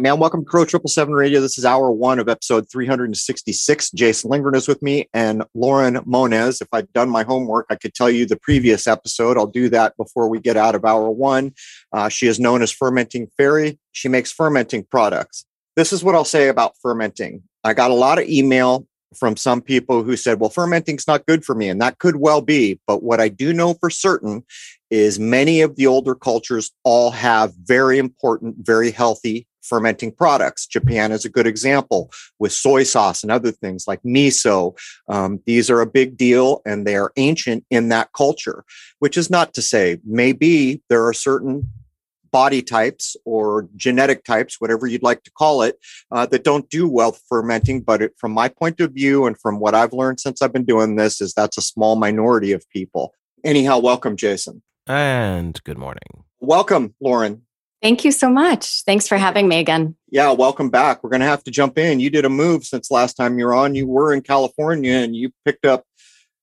right, man. Welcome to Crow Triple Seven Radio. This is hour one of episode 366. Jason Lingren is with me and Lauren Moniz. If I'd done my homework, I could tell you the previous episode. I'll do that before we get out of hour one. Uh, she is known as Fermenting Fairy. She makes fermenting products. This is what I'll say about fermenting. I got a lot of email from some people who said, well, fermenting's not good for me. And that could well be. But what I do know for certain is many of the older cultures all have very important, very healthy fermenting products. Japan is a good example with soy sauce and other things like miso. Um, these are a big deal and they are ancient in that culture, which is not to say maybe there are certain body types or genetic types, whatever you'd like to call it, uh, that don't do well fermenting. But it, from my point of view and from what I've learned since I've been doing this, is that's a small minority of people. Anyhow, welcome, Jason. And good morning. Welcome, Lauren. Thank you so much. Thanks for having me again. Yeah, welcome back. We're going to have to jump in. You did a move since last time you were on. You were in California and you picked up,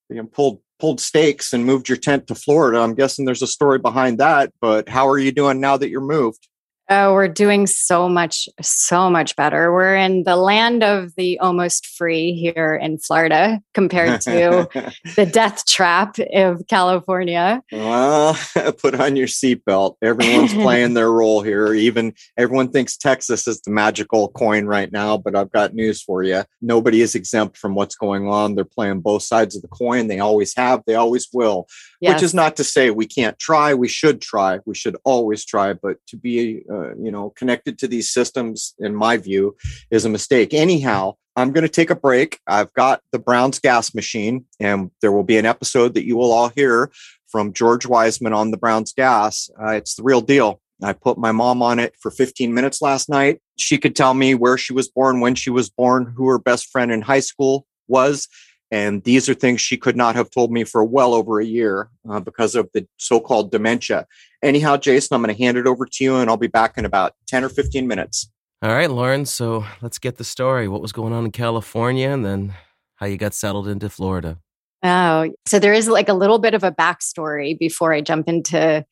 you know, pulled pulled stakes and moved your tent to Florida. I'm guessing there's a story behind that. But how are you doing now that you're moved? Oh, we're doing so much, so much better. We're in the land of the almost free here in Florida compared to the death trap of California. Well, put on your seatbelt. Everyone's playing their role here. Even everyone thinks Texas is the magical coin right now, but I've got news for you. Nobody is exempt from what's going on. They're playing both sides of the coin. They always have, they always will. Yes. Which is not to say we can't try. We should try. We should always try. But to be, uh, you know, connected to these systems, in my view, is a mistake. Anyhow, I'm going to take a break. I've got the Brown's gas machine, and there will be an episode that you will all hear from George Wiseman on the Brown's gas. Uh, it's the real deal. I put my mom on it for 15 minutes last night. She could tell me where she was born, when she was born, who her best friend in high school was. And these are things she could not have told me for well over a year uh, because of the so called dementia. Anyhow, Jason, I'm going to hand it over to you and I'll be back in about 10 or 15 minutes. All right, Lauren. So let's get the story. What was going on in California and then how you got settled into Florida? Oh, so there is like a little bit of a backstory before I jump into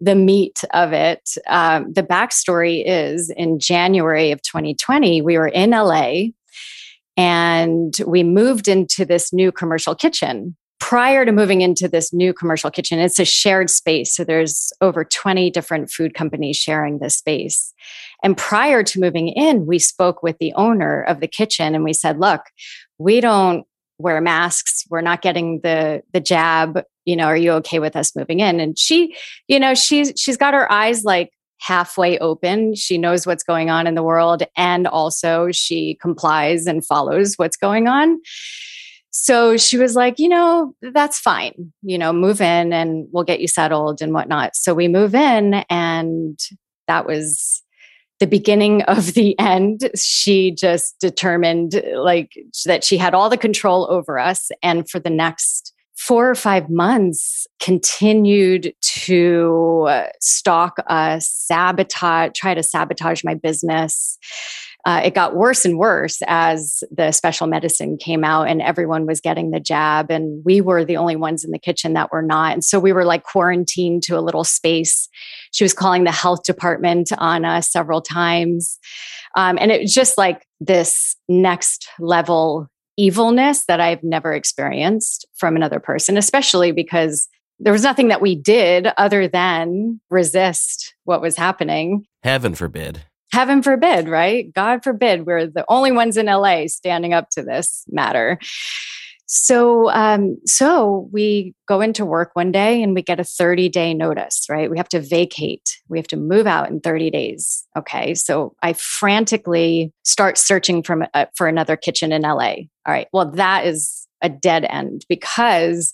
the meat of it. Um, the backstory is in January of 2020, we were in LA and we moved into this new commercial kitchen. Prior to moving into this new commercial kitchen, it's a shared space. So there's over 20 different food companies sharing this space. And prior to moving in, we spoke with the owner of the kitchen and we said, look, we don't wear masks. We're not getting the the jab. You know, are you okay with us moving in? And she, you know, she's she's got her eyes like halfway open. She knows what's going on in the world and also she complies and follows what's going on. So she was like, you know, that's fine, you know, move in and we'll get you settled and whatnot. So we move in and that was the beginning of the end. She just determined like that she had all the control over us. And for the next four or five months continued to stalk us, sabotage, try to sabotage my business. Uh, it got worse and worse as the special medicine came out and everyone was getting the jab and we were the only ones in the kitchen that were not. And so we were like quarantined to a little space. She was calling the health department on us several times. Um, and it was just like this next level evilness that I've never experienced from another person, especially because there was nothing that we did other than resist what was happening. Heaven forbid. Heaven forbid, right? God forbid. We're the only ones in LA standing up to this matter. So, um, so we go into work one day and we get a 30 day notice, right? We have to vacate. We have to move out in 30 days. Okay. So I frantically start searching for, uh, for another kitchen in LA. All right. Well, that is a dead end because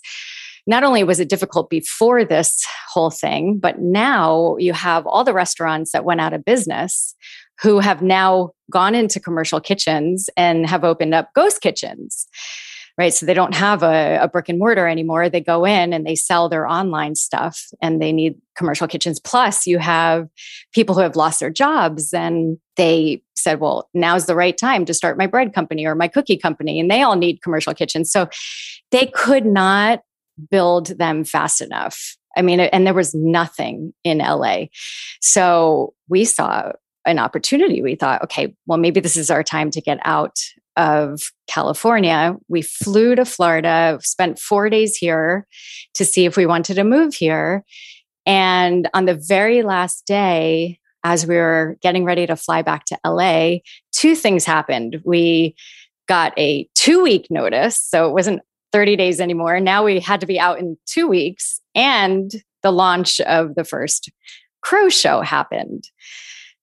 not only was it difficult before this whole thing, but now you have all the restaurants that went out of business who have now gone into commercial kitchens and have opened up ghost kitchens right? So they don't have a, a, brick and mortar anymore. They go in and they sell their online stuff and they need commercial kitchens. Plus, you have people who have lost their jobs and they said, well, now's the right time to start my bread company or my cookie company. And they all need commercial kitchens. So they could not build them fast enough. I mean, and there was nothing in LA. So we saw an opportunity. We thought, okay, well, maybe this is our time to get out of California. We flew to Florida, spent four days here to see if we wanted to move here. And on the very last day, as we were getting ready to fly back to LA, two things happened. We got a two week notice. So it wasn't 30 days anymore. Now we had to be out in two weeks. And the launch of the first crow show happened.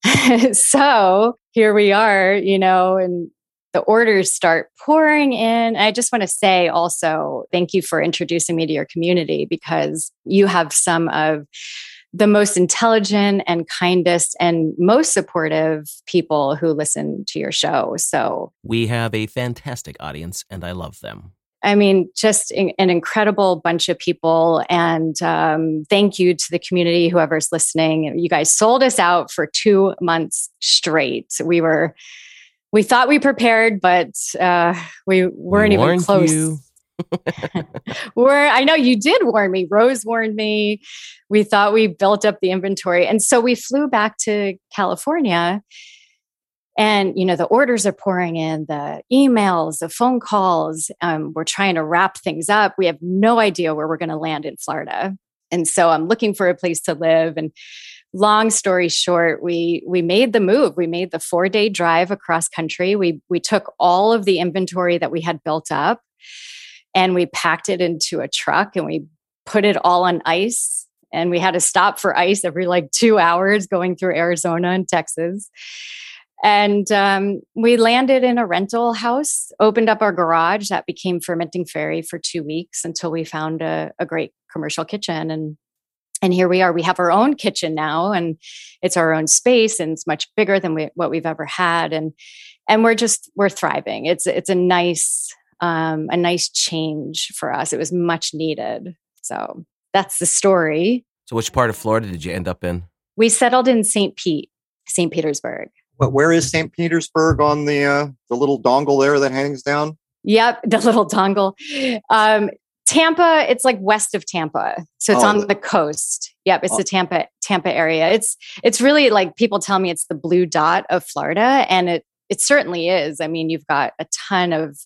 so here we are, you know, and the orders start pouring in. I just want to say also, thank you for introducing me to your community because you have some of the most intelligent and kindest and most supportive people who listen to your show. So we have a fantastic audience and I love them. I mean, just an incredible bunch of people. And um, thank you to the community, whoever's listening. You guys sold us out for two months straight. We were, we thought we prepared, but uh, we weren't we even close. we're, I know you did warn me. Rose warned me. We thought we built up the inventory. And so we flew back to California and you know the orders are pouring in the emails the phone calls um, we're trying to wrap things up we have no idea where we're going to land in florida and so i'm looking for a place to live and long story short we we made the move. We made the four day drive across country. We we took all of the inventory that we had built up and we packed it into a truck and we put it all on ice. And we had to stop for ice every like two hours going through arizona and texas. And um, we landed in a rental house, opened up our garage that became Fermenting Fairy for two weeks until we found a, a great commercial kitchen. And and here we are. We have our own kitchen now, and it's our own space, and it's much bigger than we, what we've ever had. And and we're just we're thriving. It's it's a nice um, a nice change for us. It was much needed. So that's the story. So, which part of Florida did you end up in? We settled in St. Pete, St. Petersburg. But where is St. Petersburg on the uh, the little dongle there that hangs down? Yep, the little dongle. Um, Tampa, it's like west of Tampa, so it's oh. on the coast. Yep, it's oh. the Tampa Tampa area. It's it's really like people tell me it's the blue dot of Florida, and it it certainly is. I mean, you've got a ton of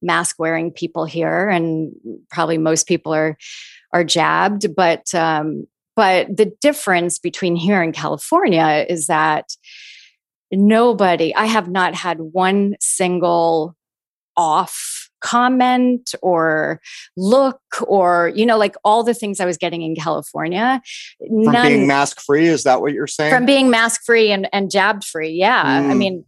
mask wearing people here, and probably most people are are jabbed, but um, but the difference between here and California is that nobody, I have not had one single off comment or look or you know like all the things i was getting in california. From none, being mask free is that what you're saying? From being mask free and, and jabbed free yeah. Mm. i mean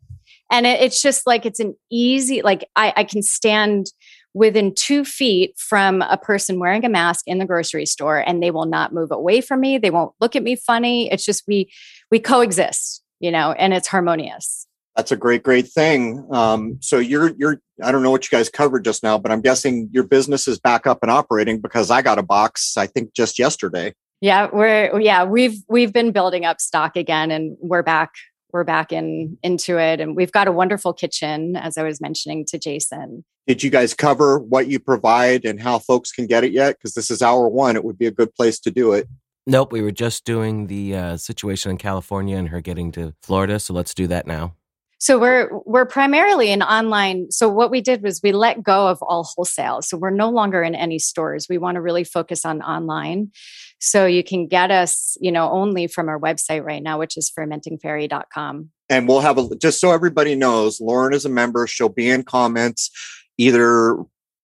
and it, it's just like it's an easy like I, I can stand within two feet from a person wearing a mask in the grocery store and they will not move away from me. They won't look at me funny. It's just we we coexist you know, and it's harmonious. That's a great, great thing. Um, so you're, you're, I don't know what you guys covered just now, but I'm guessing your business is back up and operating because I got a box, I think just yesterday. Yeah, we're, yeah, we've, we've been building up stock again and we're back, we're back in, into it. And we've got a wonderful kitchen, as I was mentioning to Jason. Did you guys cover what you provide and how folks can get it yet? Because this is hour one. It would be a good place to do it. Nope, we were just doing the uh, situation in California and her getting to Florida. So let's do that now. So we're we're primarily an online. So what we did was we let go of all wholesale. So we're no longer in any stores. We want to really focus on online. So you can get us, you know, only from our website right now, which is fermentingfairy.com. And we'll have a just so everybody knows, Lauren is a member. She'll be in comments. Either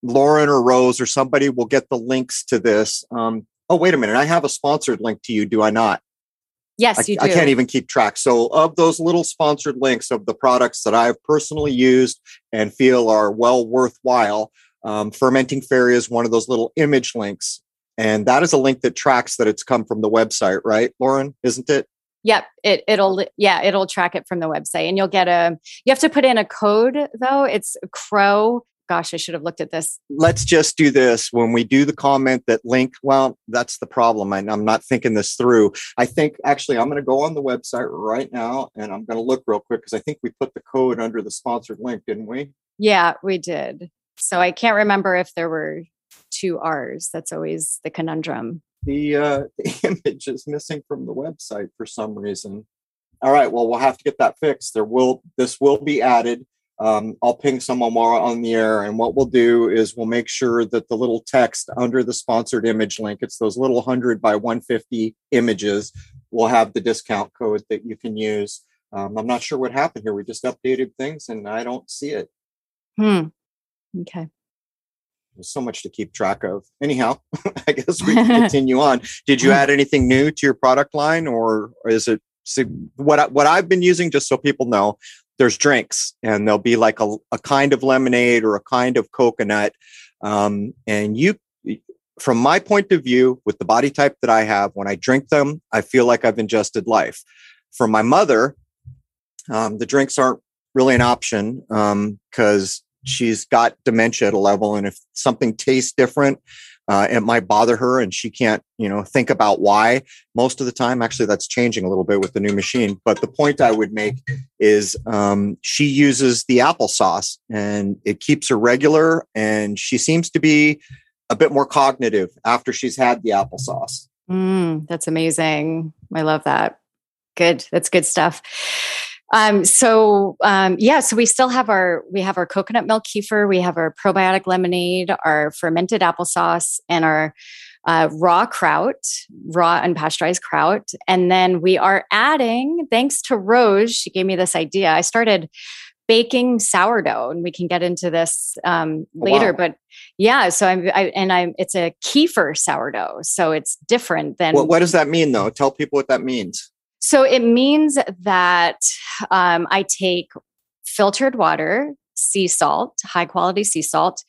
Lauren or Rose or somebody will get the links to this. Um, oh, wait a minute, I have a sponsored link to you, do I not? Yes, I, you do. I can't even keep track. So, of those little sponsored links of the products that I've personally used and feel are well worthwhile, um, Fermenting Fairy is one of those little image links. And that is a link that tracks that it's come from the website, right, Lauren? Isn't it? Yep, it it'll yeah, it'll track it from the website and you'll get a you have to put in a code though. It's crow gosh, I should have looked at this. Let's just do this. When we do the comment that link, well, that's the problem. I, I'm not thinking this through. I think actually I'm going to go on the website right now and I'm going to look real quick because I think we put the code under the sponsored link, didn't we? Yeah, we did. So I can't remember if there were two R's. That's always the conundrum. the, uh, the image is missing from the website for some reason. All right, well, we'll have to get that fixed. There will this will be added. Um, I'll ping someone more on the air, and what we'll do is we'll make sure that the little text under the sponsored image link, it's those little hundred by one fifty images, will have the discount code that you can use. Um, I'm not sure what happened here. We just updated things, and I don't see it. Hmm. Okay. There's so much to keep track of. Anyhow, I guess we can continue on. Did you add anything new to your product line, or, or is it what I, what I've been using? Just so people know, there's drinks, and there'll be like a, a kind of lemonade or a kind of coconut, um, and you. From my point of view, with the body type that I have, when I drink them, I feel like I've ingested life. For my mother, um, the drinks aren't really an option because um, she's got dementia at a level and if something tastes different uh, it might bother her and she can't you know think about why. Most of the time actually that's changing a little bit with the new machine but the point i would make is um, she uses the applesauce and it keeps her regular and she seems to be a bit more cognitive after she's had the applesauce mm, that's amazing. I love that. Good. That's good stuff um, so um, yeah, so we still have our we have our coconut milk kefir, we have our probiotic lemonade, our fermented applesauce, and our uh, raw kraut, raw unpasteurized kraut, and then we are adding. Thanks to Rose, she gave me this idea. I started baking sourdough, and we can get into this um, oh, later. Wow. But yeah, so I'm I, and I'm it's a kefir sourdough, so it's different than. What, what does that mean, though? Tell people what that means. So it means that um, I take filtered water, sea salt, high quality sea salt,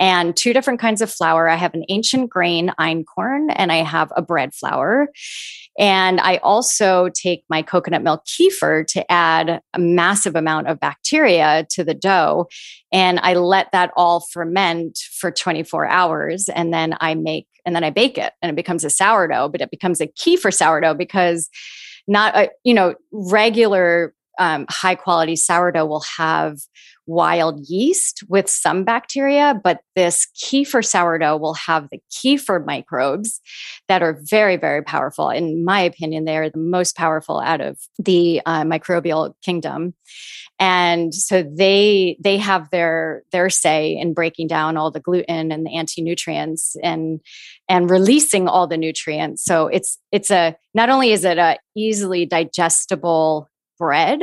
and two different kinds of flour. I have an ancient grain einkorn and I have a bread flour. And I also take my coconut milk kefir to add a massive amount of bacteria to the dough. And I let that all ferment for 24 hours. And then I make, and then I bake it and it becomes a sourdough, but it becomes a kefir sourdough because not a you know regular um, high quality sourdough will have wild yeast with some bacteria, but this kefir sourdough will have the kefir microbes that are very, very powerful. In my opinion, they are the most powerful out of the uh, microbial kingdom and so they they have their their say in breaking down all the gluten and the anti-nutrients and and releasing all the nutrients so it's it's a not only is it a easily digestible bread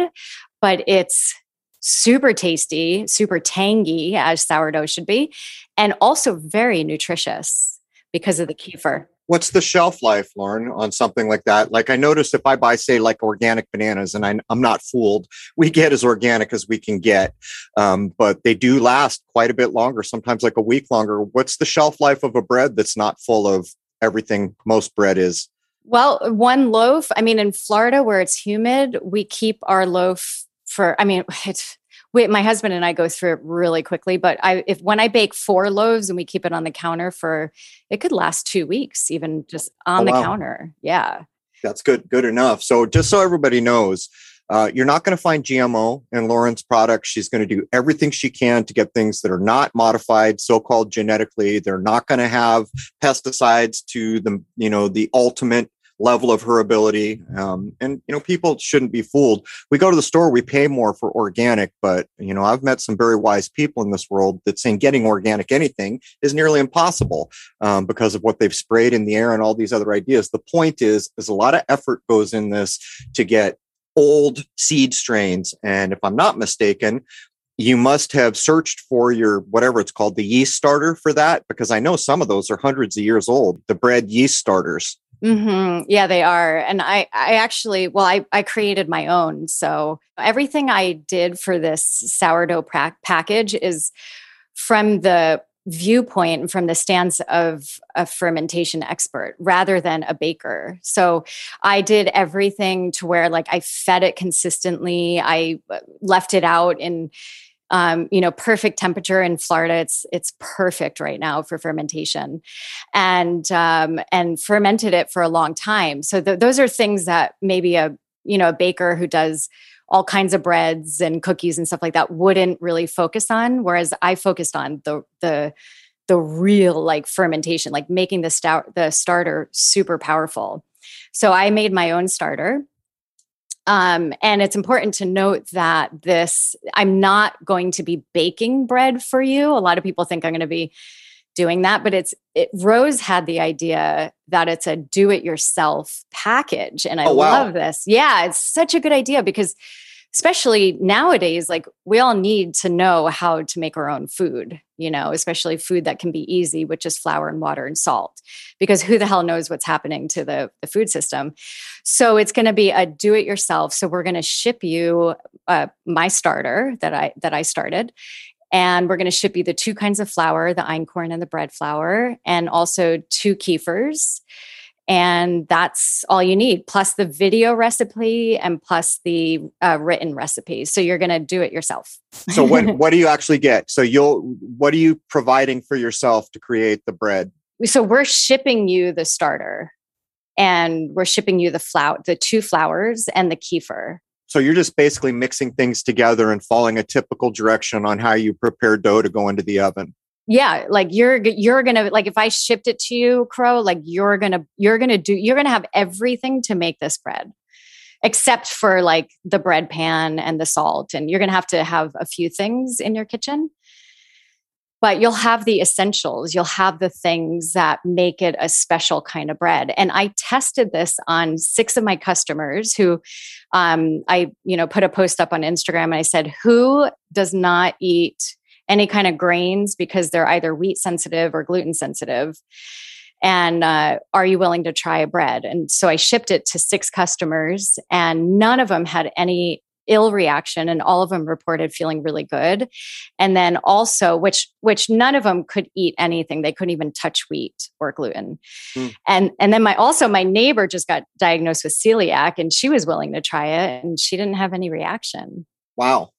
but it's super tasty super tangy as sourdough should be and also very nutritious because of the kefir what's the shelf life, Lauren, on something like that? Like I noticed if I buy, say, like organic bananas, and I, am not fooled, we get as organic as we can get, um, but they do last quite a bit longer, sometimes like a week longer. What's the shelf life of a bread that's not full of everything most bread is? Well, one loaf. I mean, in Florida where it's humid, we keep our loaf for. I mean, it's we, my husband and I go through it really quickly, but I if when I bake four loaves and we keep it on the counter for it could last two weeks, even just oh, on oh, the wow. counter. Yeah. That's good, good enough. So just so everybody knows, uh, you're not going to find GMO in Lauren's product. She's going to do everything she can to get things that are not modified, so-called genetically. They're not going to have pesticides to the, you know, the ultimate level of her ability. Um, and, you know, people shouldn't be fooled. We go to the store, we pay more for organic, but, you know, I've met some very wise people in this world that saying getting organic anything is nearly impossible um, because of what they've sprayed in the air and all these other ideas. The point is, is a lot of effort goes in this to get old seed strains. And if I'm not mistaken, you must have searched for your whatever it's called the yeast starter for that because i know some of those are hundreds of years old the bread yeast starters Mm-hmm. Yeah, they are. And I, I actually, well, I, I created my own. So everything I did for this sourdough pra- package is from the viewpoint from the stance of a fermentation expert rather than a baker. So I did everything to where like I fed it consistently. I uh, left it out in um, you know, perfect temperature in Florida. It's it's perfect right now for fermentation, and um, and fermented it for a long time. So th- those are things that maybe a you know a baker who does all kinds of breads and cookies and stuff like that wouldn't really focus on. Whereas I focused on the the the real like fermentation, like making the stout the starter super powerful. So I made my own starter. Um, and it's important to note that this, I'm not going to be baking bread for you. A lot of people think I'm going to be doing that, but it's, it, Rose had the idea that it's a do it yourself package. And I oh, wow. love this. Yeah, it's such a good idea because especially nowadays like we all need to know how to make our own food you know especially food that can be easy with just flour and water and salt because who the hell knows what's happening to the, the food system so it's going to be a do it yourself so we're going to ship you uh, my starter that i that i started and we're going to ship you the two kinds of flour the einkorn and the bread flour and also two kefirs. And that's all you need plus the video recipe and plus the uh, written recipe. So you're going to do it yourself. So what what do you actually get? So you'll what are you providing for yourself to create the bread? So we're shipping you the starter and we're shipping you the flour the two flours and the kefir so you're just basically mixing things together and following a typical direction on how you prepare dough to go into the oven. Yeah like you're you're gonna like if i shipped it to you crow like you're gonna you're gonna do you're gonna have everything to make this bread except for like the bread pan and the salt and you're gonna have to have a few things in your kitchen but you'll have the essentials. You'll have the things that make it a special kind of bread. And i tested this on six of my customers who um, i you know put a post up on instagram and i said who does not eat any kind of grains because they're either wheat sensitive or gluten sensitive? And uh, are you willing to try a bread? And so i shipped it to six customers and none of them had any ill reaction and all of them reported feeling really good and then also which which none of them could eat anything they couldn't even touch wheat or gluten mm. and and then my also my neighbor just got diagnosed with celiac and she was willing to try it and she didn't have any reaction wow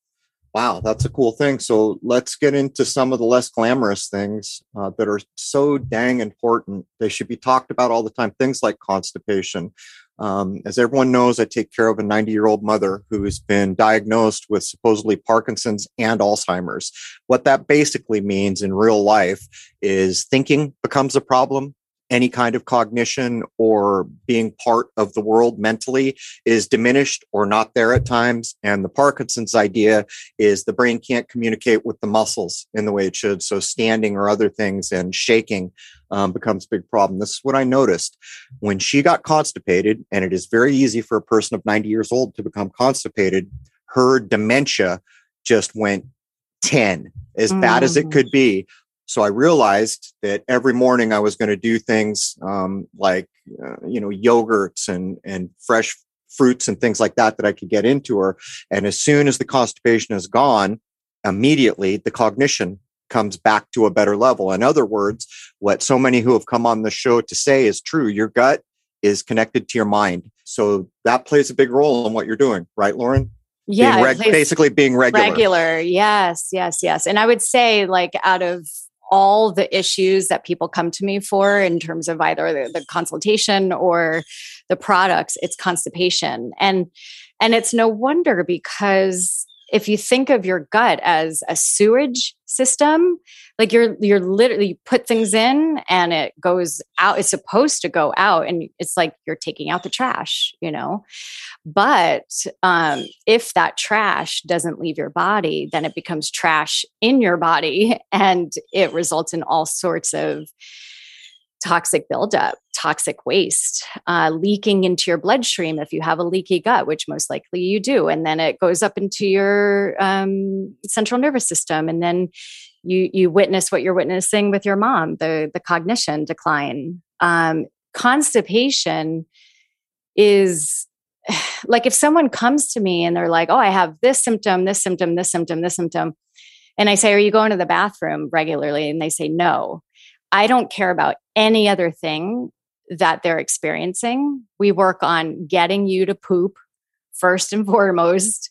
Wow, that's a cool thing. So let's get into some of the less glamorous things uh, that are so dang important. They should be talked about all the time. Things like constipation. Um, as everyone knows, I take care of a 90 year old mother who's been diagnosed with supposedly Parkinson's and Alzheimer's. What that basically means in real life is thinking becomes a problem, any kind of cognition or being part of the world mentally is diminished or not there at times. And the Parkinson's idea is the brain can't communicate with the muscles in the way it should. So standing or other things and shaking um, becomes a big problem. This is what I noticed when she got constipated, and it is very easy for a person of 90 years old to become constipated. Her dementia just went 10, as mm. bad as it mm. could be. So I realized that every morning I was going to do things um, like, uh, you know, yogurts and, and fresh fruits and things like that that I could get into her. And as soon as the constipation is gone, immediately the cognition comes back to a better level. In other words, what so many who have come on the show to say is true. Your gut is connected to your mind. So that plays a big role in what you're doing, right, Lauren? Yeah. Being reg- basically being regular. Regular. Yes, yes, yes. And I would say, like, out of all the issues that people come to me for in terms of either the, the consultation or the products it's constipation and and it's no wonder because if you think of your gut as a sewage system like you're you're literally you put things in and it goes out it's supposed to go out and it's like you're taking out the trash you know? But um, if that trash doesn't leave your body then it becomes trash in your body and it results in all sorts of toxic buildup, toxic waste, uh, leaking into your bloodstream if you have a leaky gut, which most likely you do. And then it goes up into your um, central nervous system. And then you, you witness what you're witnessing with your mom, the, the cognition decline. Um, constipation is like if someone comes to me and they're like, oh, I have this symptom, this symptom, this symptom, this symptom. And I say, Are you going to the bathroom regularly? And they say, No. I don't care about any other thing that they're experiencing. We work on getting you to poop first and foremost.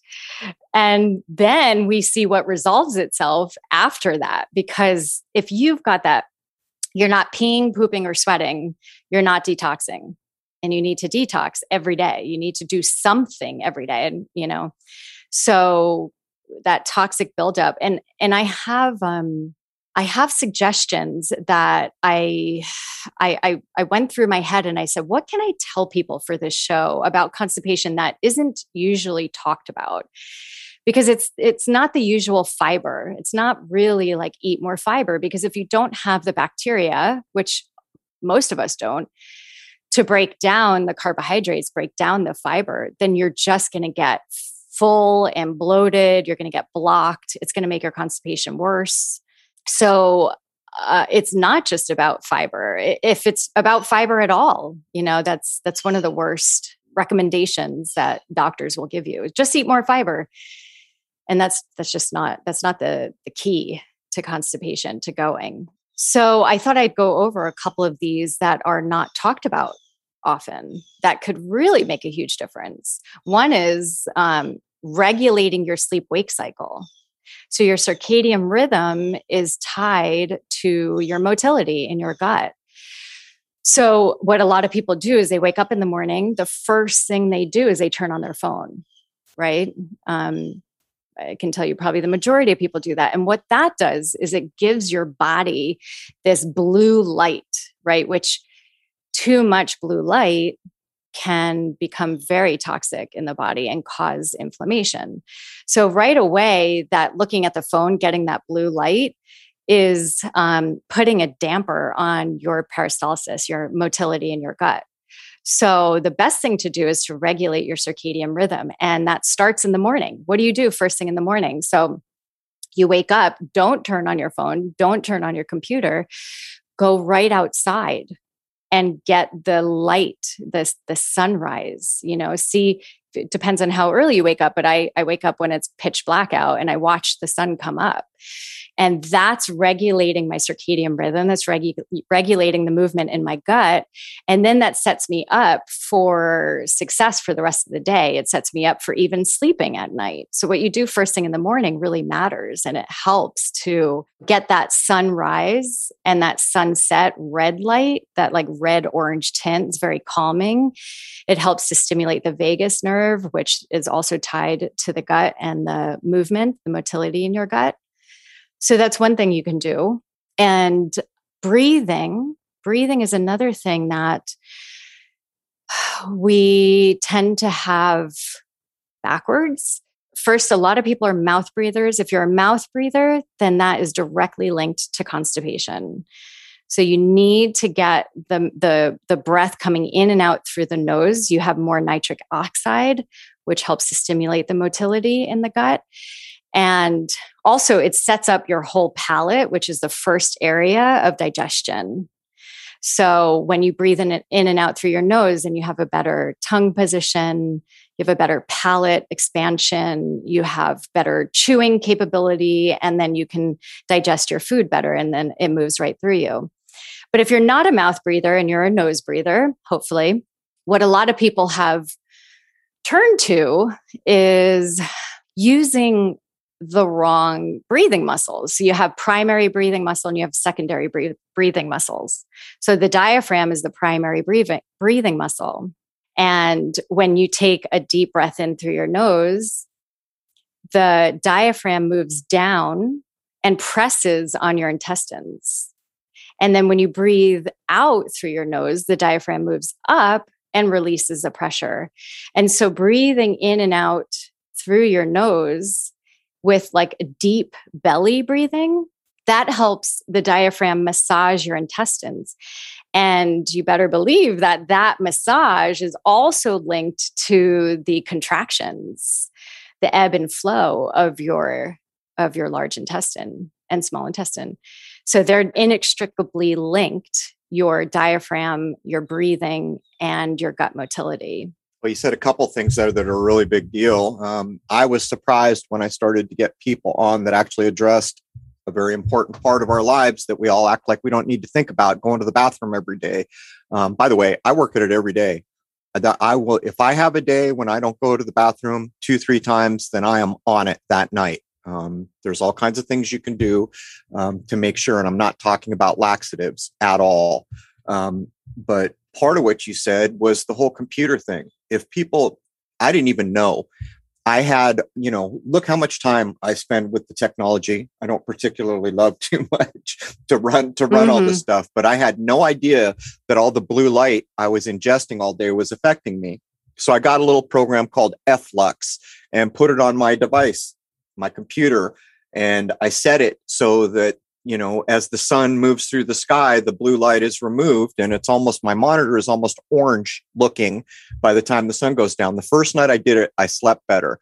And then we see what resolves itself after that. Because if you've got that, you're not peeing, pooping, or sweating, you're not detoxing. And you need to detox every day. You need to do something every day. And, you know, so that toxic buildup. And and I have um I have suggestions that I, I, I I went through my head and I said, what can I tell people for this show about constipation that isn't usually talked about? Because it's it's not the usual fiber. It's not really like eat more fiber because if you don't have the bacteria, which most of us don't, to break down the carbohydrates, break down the fiber, then you're just going to get full and bloated. You're going to get blocked. It's going to make your constipation worse. So uh, it's not just about fiber. If it's about fiber at all, you know that's that's one of the worst recommendations that doctors will give you. Just eat more fiber, and that's that's just not that's not the the key to constipation to going. So I thought I'd go over a couple of these that are not talked about often that could really make a huge difference. One is um, regulating your sleep wake cycle. So your circadian rhythm is tied to your motility in your gut. So what a lot of people do is they wake up in the morning. The first thing they do is they turn on their phone, right? Um, I can tell you probably the majority of people do that. And what that does is it gives your body this blue light, right? Which too much blue light can become very toxic in the body and cause inflammation. So, right away, that looking at the phone, getting that blue light is um, putting a damper on your peristalsis, your motility in your gut. So, the best thing to do is to regulate your circadian rhythm. And that starts in the morning. What do you do first thing in the morning? So, you wake up, don't turn on your phone, don't turn on your computer, go right outside and get the light, the, the sunrise, you know, see, it depends on how early you wake up, but I, I wake up when it's pitch black out and I watch the sun come up. And that's regulating my circadian rhythm. That's regu- regulating the movement in my gut. And then that sets me up for success for the rest of the day. It sets me up for even sleeping at night. So, what you do first thing in the morning really matters. And it helps to get that sunrise and that sunset red light, that like red orange tint. It's very calming. It helps to stimulate the vagus nerve, which is also tied to the gut and the movement, the motility in your gut. So that's one thing you can do. And breathing, breathing is another thing that we tend to have backwards. First, a lot of people are mouth breathers. If you're a mouth breather, then that is directly linked to constipation. So you need to get the, the, the breath coming in and out through the nose. You have more nitric oxide, which helps to stimulate the motility in the gut. And also, it sets up your whole palate, which is the first area of digestion. So, when you breathe in, in and out through your nose, and you have a better tongue position, you have a better palate expansion, you have better chewing capability, and then you can digest your food better, and then it moves right through you. But if you're not a mouth breather and you're a nose breather, hopefully, what a lot of people have turned to is using the wrong breathing muscles. So you have primary breathing muscle and you have secondary breathing muscles. So the diaphragm is the primary breathing breathing muscle. And when you take a deep breath in through your nose, the diaphragm moves down and presses on your intestines. And then when you breathe out through your nose, the diaphragm moves up and releases the pressure. And so breathing in and out through your nose with like deep belly breathing, that helps the diaphragm massage your intestines. And you better believe that that massage is also linked to the contractions, the ebb and flow of your of your large intestine and small intestine. So they're inextricably linked your diaphragm, your breathing, and your gut motility. Well, you said a couple things there that are a really big deal. Um, I was surprised when I started to get people on that actually addressed a very important part of our lives that we all act like we don't need to think about going to the bathroom every day. Um, by the way, I work at it every day. I will, if I have a day when I don't go to the bathroom two, three times, then I am on it that night. Um, there's all kinds of things you can do um, to make sure, and I'm not talking about laxatives at all. Um, but part of what you said was the whole computer thing. If people, I didn't even know I had, you know, look how much time I spend with the technology. I don't particularly love too much to run to run mm-hmm. all this stuff, but I had no idea that all the blue light I was ingesting all day was affecting me. So I got a little program called F-Lux and put it on my device, my computer, and I set it so that you know, as the sun moves through the sky, the blue light is removed and it's almost my monitor is almost orange looking by the time the sun goes down. The first night I did it, I slept better.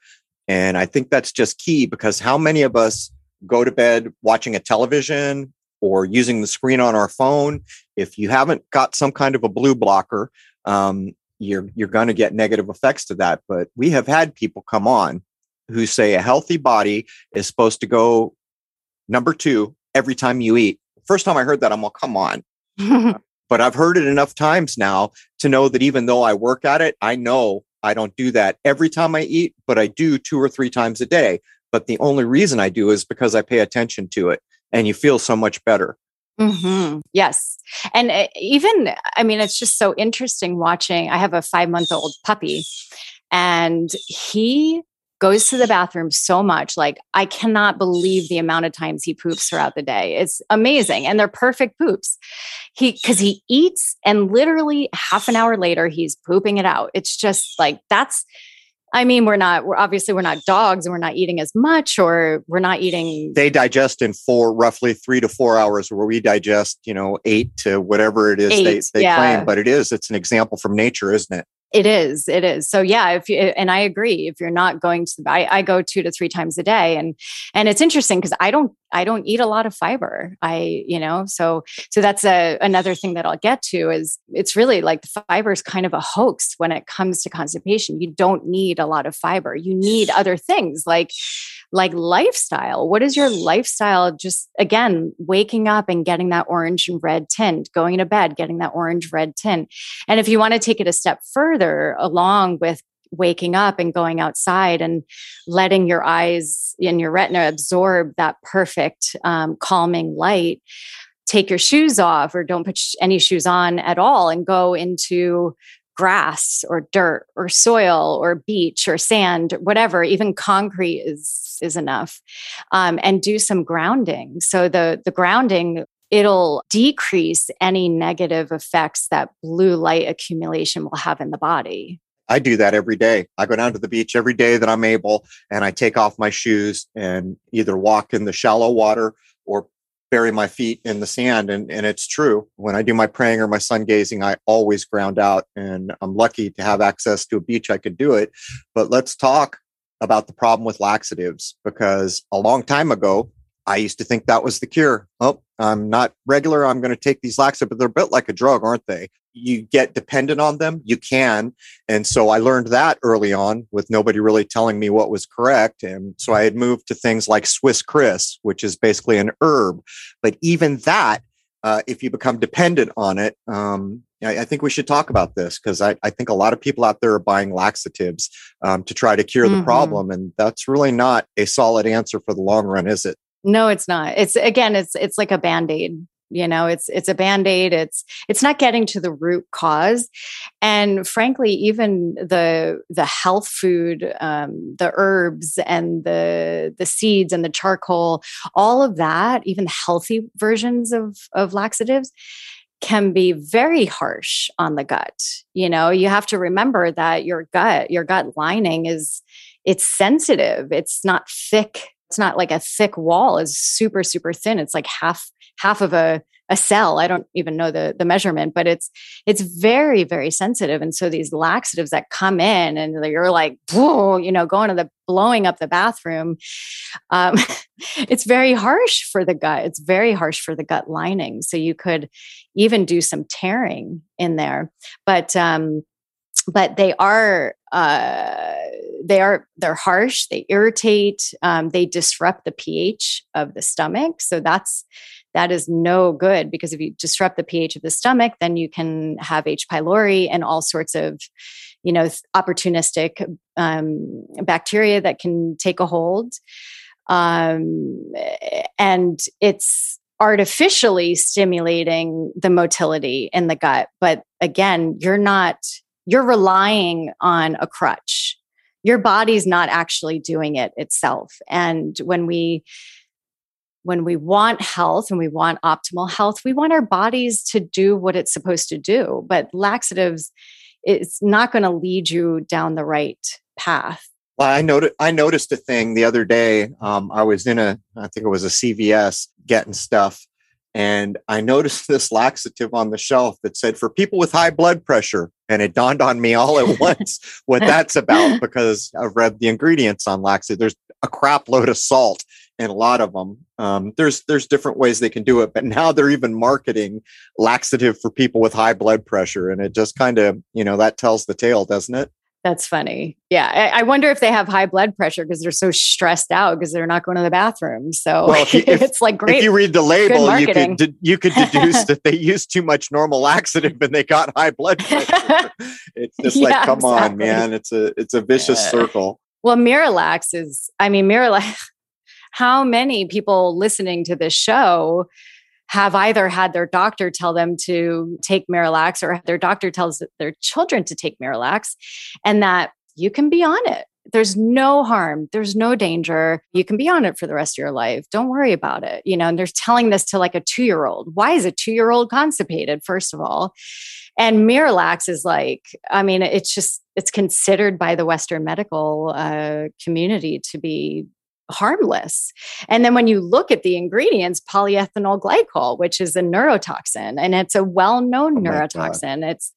And I think that's just key because how many of us go to bed watching a television or using the screen on our phone? If you haven't got some kind of a blue blocker, um, you're you're going to get negative effects to that. But we have had people come on who say a healthy body is supposed to go number two every time you eat. First time I heard that, I'm like, come on. but I've heard it enough times now to know that even though I work at it, I know I don't do that every time I eat, but I do two or three times a day. But the only reason I do is because I pay attention to it and you feel so much better. Mm-hmm. Yes. And uh, even, I mean, it's just so interesting watching. I have a five month old puppy and he goes to the bathroom so much. Like, I cannot believe the amount of times he poops throughout the day. It's amazing. And they're perfect poops. He, cause he eats and literally half an hour later, he's pooping it out. It's just like, that's, I mean, we're not, we're obviously we're not dogs and we're not eating as much or we're not eating. They digest in four, roughly three to four hours where we digest, you know, eight to whatever it is eight, they, they yeah. claim, but it is, it's an example from nature, isn't it? It is. It is. So yeah, if you and I agree, if you're not going to I, I go two to three times a day and and it's interesting because I don't I don't eat a lot of fiber. I, you know, so so that's a another thing that I'll get to is it's really like the fiber is kind of a hoax when it comes to constipation. You don't need a lot of fiber. You need other things like like lifestyle. What is your lifestyle? Just again, waking up and getting that orange and red tint, going to bed, getting that orange red tint. And if you want to take it a step further along with waking up and going outside and letting your eyes and your retina absorb that perfect um, calming light take your shoes off or don't put any shoes on at all and go into grass or dirt or soil or beach or sand whatever even concrete is is enough um, and do some grounding. So the the grounding it'll decrease any negative effects that blue light accumulation will have in the body I do that every day. I go down to the beach every day that I'm able and I take off my shoes and either walk in the shallow water or bury my feet in the sand. And, and it's true. When I do my praying or my sun gazing, I always ground out. And I'm lucky to have access to a beach I could do it. But let's talk about the problem with laxatives because a long time ago, I used to think that was the cure. Oh, I'm not regular. I'm going to take these laxatives, but they're built like a drug, aren't they? You get dependent on them. You can. And so I learned that early on with nobody really telling me what was correct. And so I had moved to things like Swiss Kriss, which is basically an herb. But even that, uh, if you become dependent on it, um, I, I, think we should talk about this because I, I, think a lot of people out there are buying laxatives um, to try to cure mm-hmm. the problem. And that's really not a solid answer for the long run, is it? No, it's not. It's again, it's it's like a band-aid. You know, it's it's a band-aid. It's it's not getting to the root cause. And frankly, even the the health food, um, the herbs and the the seeds and the charcoal, all of that, even healthy versions of of laxatives, can be very harsh on the gut. You know, you have to remember that your gut, your gut lining is it's sensitive. It's not thick it's not like a thick wall is super super thin. It's like half half of a a cell. I don't even know the the measurement but it's it's very very sensitive. And so these laxatives that come in and you're like you know going to the blowing up the bathroom um, it's very harsh for the gut. It's very harsh for the gut lining. So you could even do some tearing in there. But um but they are uh, they are they're harsh they irritate um, they disrupt the ph of the stomach. So that's that is no good because if you disrupt the ph of the stomach then you can have h. pylori and all sorts of you know opportunistic um, bacteria that can take a hold. Um, and it's artificially stimulating the motility in the gut. But again you're not you're relying on a crutch your body's not actually doing it itself. And when we when we want health and we want optimal health, we want our bodies to do what it's supposed to do. But laxatives, it's not going to lead you down the right path. Well, I noticed I noticed a thing the other day. Um, I was in a, I think it was a CVS getting stuff, and I noticed this laxative on the shelf that said for people with high blood pressure. And it dawned on me all at once what that's about because I've read the ingredients on laxative. There's a crap load of salt in a lot of them. Um, there's there's different ways they can do it, but now they're even marketing laxative for people with high blood pressure, and it just kind of you know that tells the tale, doesn't it? That's funny. Yeah. I, I, wonder if they have high blood pressure because they're so stressed out because they're not going to the bathroom. So well, you, if, it's like great. If you read the label, you could, you could deduce that they used too much normal laxative and they got high blood pressure. it's just yeah, like, come exactly. on, man. It's a, it's a vicious yeah. circle. Well, Miralax is, I mean, Miralax, how many people listening to this show have either had their doctor tell them to take Miralax or their doctor tells their children to take Miralax and that you can be on it. There's no harm. There's no danger. You can be on it for the rest of your life. Don't worry about it. You know, and they're telling this to like a two year old. Why is a two year old constipated, first of all? And Miralax is like, I mean, it's just, it's considered by the Western medical uh, community to be harmless. And then when you look at the ingredients, polyethylene glycol, which is a neurotoxin, and it's a well-known oh neurotoxin. It's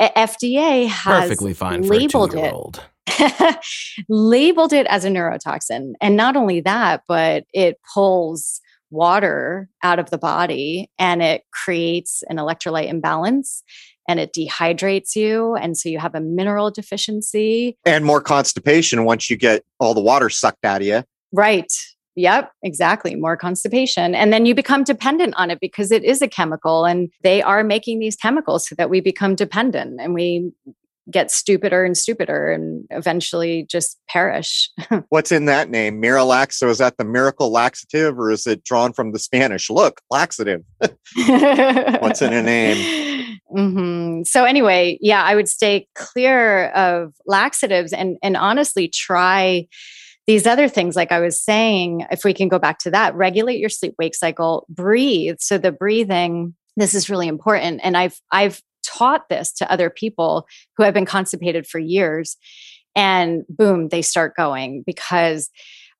FDA has perfectly fine labeled it. labeled it as a neurotoxin. And not only that, but it pulls water out of the body and it creates an electrolyte imbalance and it dehydrates you. And so you have a mineral deficiency. And more constipation once you get all the water sucked out of you. Right. Yep, exactly. More constipation. And then you become dependent on it because it is a chemical and they are making these chemicals so that we become dependent and we get stupider and stupider and eventually just perish. What's in that name? Miralax. So is that the miracle laxative or is it drawn from the Spanish? Look, laxative. What's in a name? Mm-hmm. So anyway, yeah, I would stay clear of laxatives and and honestly try these other things, like I was saying, if we can go back to that, regulate your sleep wake cycle, breathe. So the breathing, this is really important. And I've I've taught this to other people who have been constipated for years. And boom, they start going because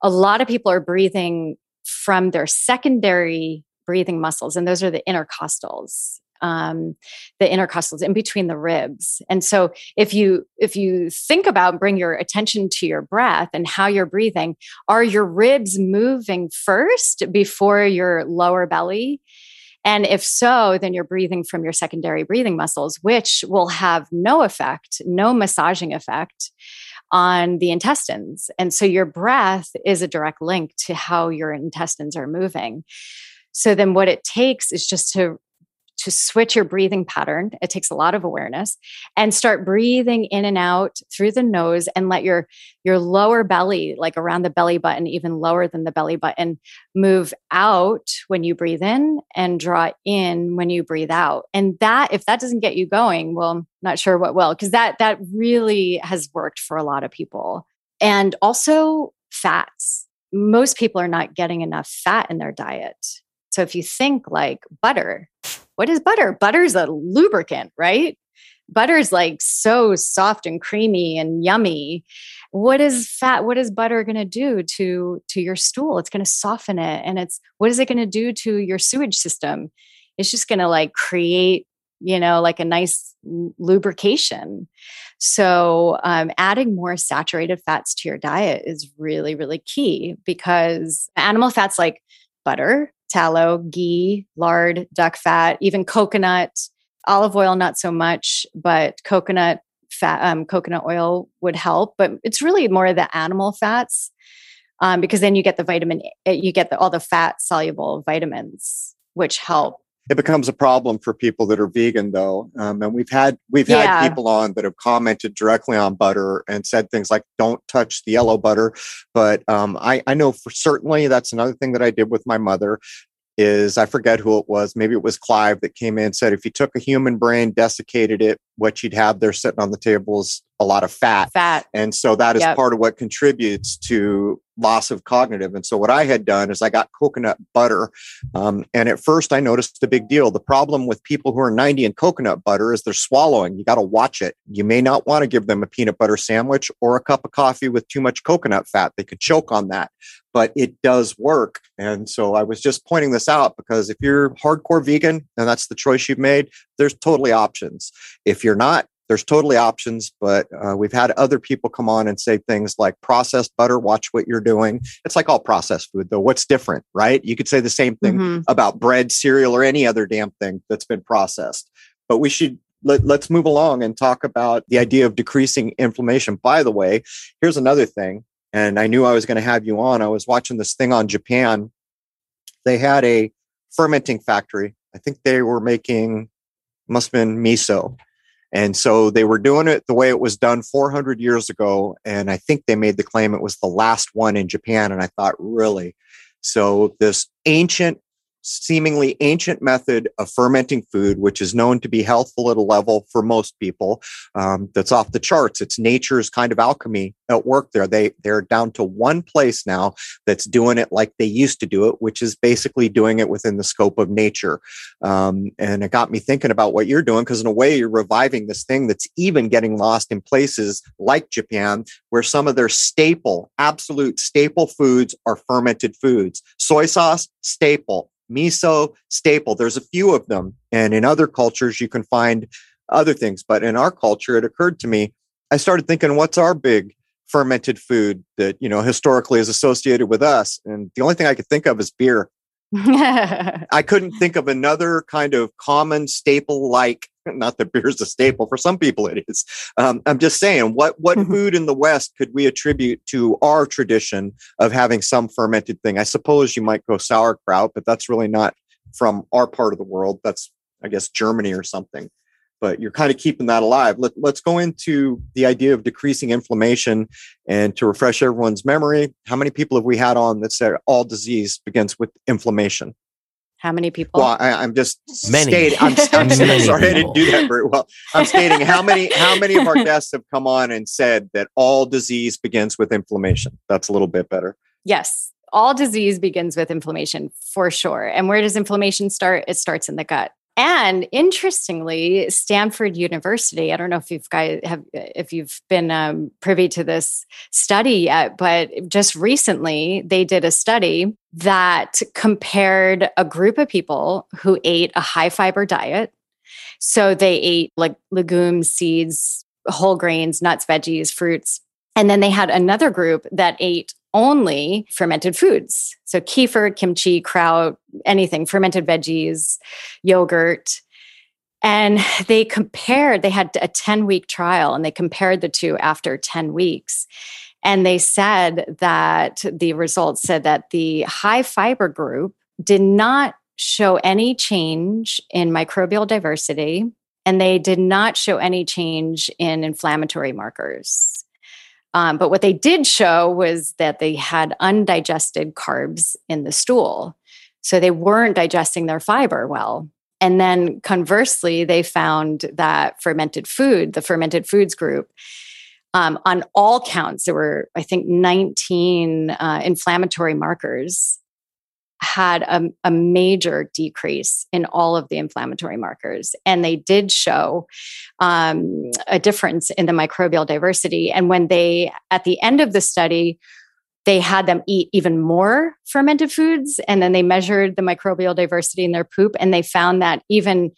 a lot of people are breathing from their secondary breathing muscles, and those are the intercostals um, the intercostals in between the ribs and so if you if you think about bring your attention to your breath and how you're breathing are your ribs moving first before your lower belly and if so, then you're breathing from your secondary breathing muscles, which will have no effect, no massaging effect on the intestines. And so your breath is a direct link to how your intestines are moving. So then what it takes is just to to switch your breathing pattern. It takes a lot of awareness and start breathing in and out through the nose and let your your lower belly like around the belly button even lower than the belly button move out when you breathe in and draw in when you breathe out. And that if that doesn't get you going, well, not sure what will because that that really has worked for a lot of people. And also fats. Most people are not getting enough fat in their diet. So if you think like butter, what is butter? Butter's a lubricant, right? Butter's like so soft and creamy and yummy. What is fat? What is butter going to do to to your stool? It's going to soften it, and it's what is it going to do to your sewage system? It's just going to like create, you know, like a nice lubrication. So, um, adding more saturated fats to your diet is really, really key because animal fats like butter, tallow, ghee, lard, duck fat, even coconut, olive oil, not so much, but coconut fat, um, coconut oil would help. But it's really more of the animal fats um, because then you get the vitamin, you get the, all the fat soluble vitamins, which help it becomes a problem for people that are vegan though um, and we've had we've yeah. had people on that have commented directly on butter and said things like don't touch the yellow butter but um, I, I know for certainly that's another thing that i did with my mother is I forget who it was. Maybe it was Clive that came in and said if you took a human brain, desiccated it, what you'd have there sitting on the table is a lot of fat. Fat. And so that is Yep. part of what contributes to loss of cognitive. And so what I had done is I got coconut butter. Um, and at first I noticed the big deal. The problem with people who are 90 and coconut butter is they're swallowing. You got to watch it. You may not want to give them a peanut butter sandwich or a cup of coffee with too much coconut fat. They could choke on that, but it does work. And so I was just pointing this out because if you're hardcore vegan and that's the choice you've made, there's totally options. If you're not, there's totally options, but uh, we've had other people come on and say things like processed butter, watch what you're doing. It's like all processed food, though. What's different, right? You could say the same thing Mhm. about bread, cereal, or any other damn thing that's been processed. But we should let, let's move along and talk about the idea of decreasing inflammation. By the way, here's another thing. And I knew I was going to have you on. I was watching this thing on Japan. They had a fermenting factory. I think they were making, must have been miso. And so they were doing it the way it was done 400 years ago. And I think they made the claim it was the last one in Japan. And I thought, really? So this ancient, seemingly ancient method of fermenting food, which is known to be healthful at a level for most people, um, that's off the charts. It's nature's kind of alchemy at work there. They they're down to one place now that's doing it like they used to do it, which is basically doing it within the scope of nature. Um, and it got me thinking about what you're doing because in a way you're reviving this thing that's even getting lost in places like Japan, where some of their staple, absolute staple foods are fermented foods. Soy sauce, staple. Miso, staple. There's a few of them. And in other cultures, you can find other things. But in our culture, it occurred to me, I started thinking, what's our big fermented food that, you know, historically is associated with us? And the only thing I could think of is beer. I couldn't think of another kind of common staple like not that beer is a staple for some people it is. Um, i'm just saying what what Mhm. food in the west could we attribute to our tradition of having some fermented thing? I suppose you might go sauerkraut but that's really not from our part of the world. That's i guess germany or something. But you're kind of keeping that alive. Let, let's go into the idea of decreasing inflammation and to refresh everyone's memory how many people have we had on that said all disease begins with inflammation How many people? well, I, I'm just Many. stating. I'm, I'm Many sorry, I didn't do that very well. I'm stating how many how many of our guests have come on and said that all disease begins with inflammation. That's a little bit better. Yes. All disease begins with inflammation for sure. And where does inflammation start? It starts in the gut. And interestingly, Stanford University, I don't know if you've guys have if you've been um, privy to this study yet, but just recently they did a study that compared a group of people who ate a high fiber diet. So they ate like legumes, seeds, whole grains, nuts, veggies, fruits. And then they had another group that ate only fermented foods. So kefir, kimchi, kraut, anything, fermented veggies, yogurt. And they compared, they had a 10 week trial and they compared the two after 10 weeks. And they said that the results said that the high fiber group did not show any change in microbial diversity and they did not show any change in inflammatory markers. Um, but what they did show was that they had undigested carbs in the stool. So they weren't digesting their fiber well. And then conversely, they found that fermented food, the fermented foods group, um, on all counts, there were, I think, 19 uh, inflammatory markers, had a, a major decrease in all of the inflammatory markers. And they did show um, a difference in the microbial diversity. And when they, at the end of the study, they had them eat even more fermented foods. And then they measured the microbial diversity in their poop. And they found that even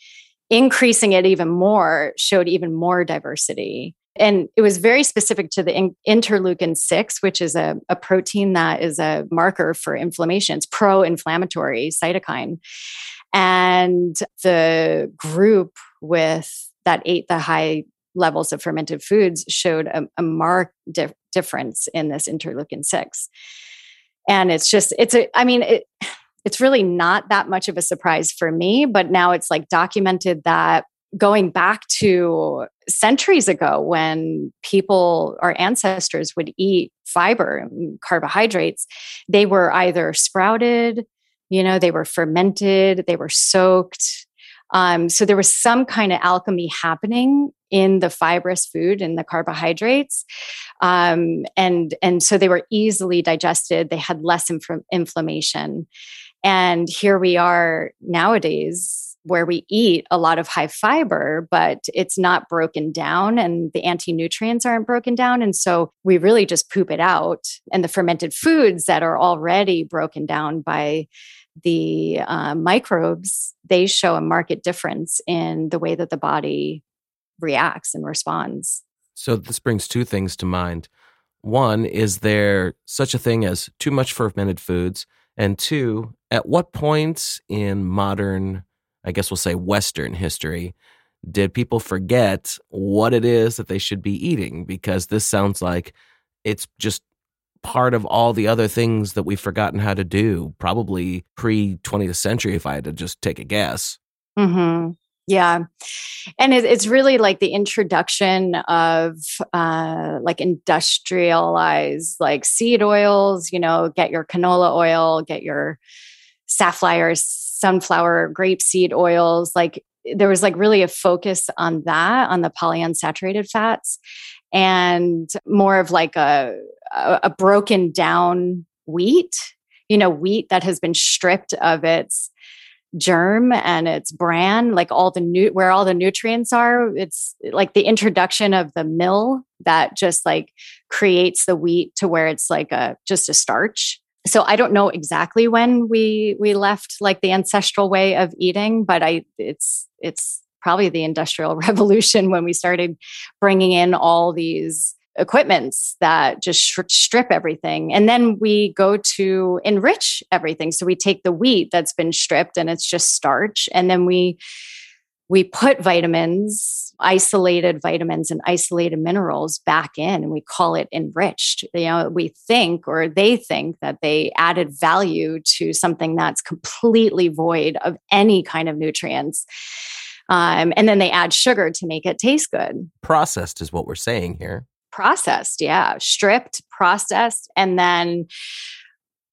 increasing it even more showed even more diversity. And it was very specific to the in- interleukin 6, which is a, a protein that is a marker for inflammation. It's pro inflammatory cytokine. And the group with that ate the high levels of fermented foods showed a, a marked dif- difference in this interleukin 6. And it's just, it's a, I mean, it, it's really not that much of a surprise for me, but now it's like documented that going back to centuries ago when people, our ancestors would eat fiber and carbohydrates, they were either sprouted, You know, they were fermented, they were soaked. Um, so there was some kind of alchemy happening in the fibrous food and the carbohydrates, um, and and so they were easily digested. They had less inf- inflammation, and here we are nowadays where we eat a lot of high fiber, but it's not broken down and the anti nutrients aren't broken down. And so we really just poop it out. And the fermented foods that are already broken down by the uh, microbes, they show a market difference in the way that the body reacts and responds. So this brings two things to mind. One, is there such a thing as too much fermented foods? And two, at what point in modern I guess we'll say Western history, did people forget what it is that they should be eating? Because this sounds like it's just part of all the other things that we've forgotten how to do, probably pre 20th century, if I had to just take a guess. Mm-hmm. Yeah. And it, it's really like the introduction of uh, like industrialized like seed oils, you know, get your canola oil, get your safflower sunflower grapeseed oils like there was like really a focus on that on the polyunsaturated fats and more of like a a broken down wheat you know wheat that has been stripped of its germ and its bran like all the new where all the nutrients are. It's like the introduction of the mill that just like creates the wheat to where it's like a just a starch so i don't know exactly when we we left like the ancestral way of eating but i it's it's probably the industrial revolution when we started bringing in all these equipments that just strip everything. And then we go to enrich everything. So we take the wheat that's been stripped and it's just starch. And then we we put vitamins, isolated vitamins and isolated minerals back in, and we call it enriched. You know, we think or they think that they added value to something that's completely void of any kind of nutrients. Um, and then they add sugar to make it taste good. Processed is what we're saying here. Processed, yeah. Stripped, processed, and then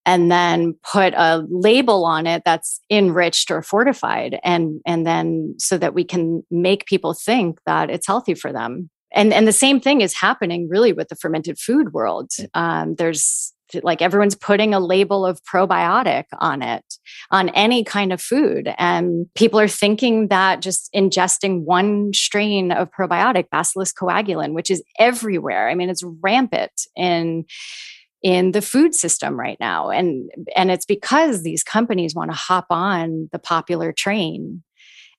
and then put a label on it that's enriched or fortified and and then so that we can make people think that it's healthy for them. And and the same thing is happening really with the fermented food world. Um, there's like everyone's putting a label of probiotic on it on any kind of food and people are thinking that just ingesting one strain of probiotic bacillus coagulans which is everywhere i mean it's rampant in in the food system right now. And and it's because these companies want to hop on the popular train.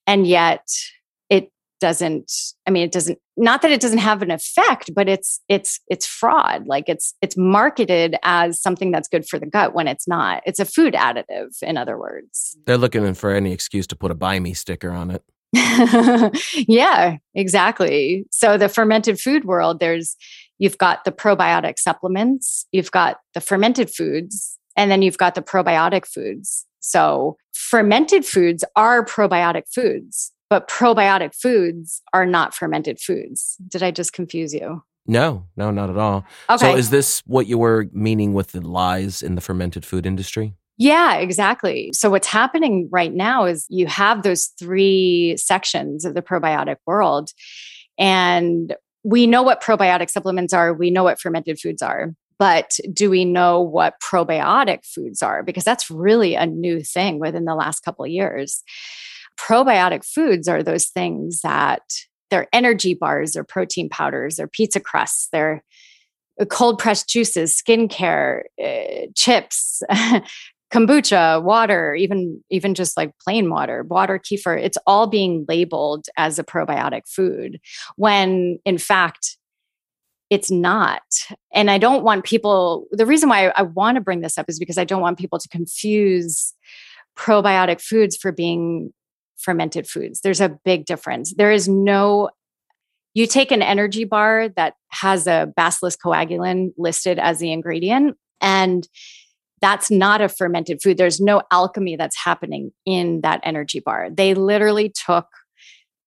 And yet it doesn't i mean it doesn't not that it doesn't have an effect but it's it's it's fraud. Like it's it's marketed as something that's good for the gut when it's not. It's a food additive in other words. They're looking for any excuse to put a buy me sticker on it. Yeah exactly. So the fermented food world there's You've got the probiotic supplements, you've got the fermented foods, and then you've got the probiotic foods. So, fermented foods are probiotic foods, but probiotic foods are not fermented foods. Did I just confuse you? No, no, not at all. Okay. So, is this what you were meaning with the lies in the fermented food industry? Yeah, exactly. So, what's happening right now is you have those three sections of the probiotic world. And we know what probiotic supplements are, we know what fermented foods are. But do we know what probiotic foods are? Because that's really a new thing within the last couple of years. Probiotic foods are those things that they're energy bars, or protein powders, or pizza crusts, they're cold pressed juices, skincare, uh, chips, kombucha, water, even even just like plain water, water, kefir, it's all being labeled as a probiotic food when in fact it's not. And I don't want people the reason why I, want to bring this up is because I don't want people to confuse probiotic foods for being fermented foods. There's a big difference. There is no you take an energy bar that has a bacillus coagulans listed as the ingredient and that's not a fermented food. There's no alchemy that's happening in that energy bar. They literally took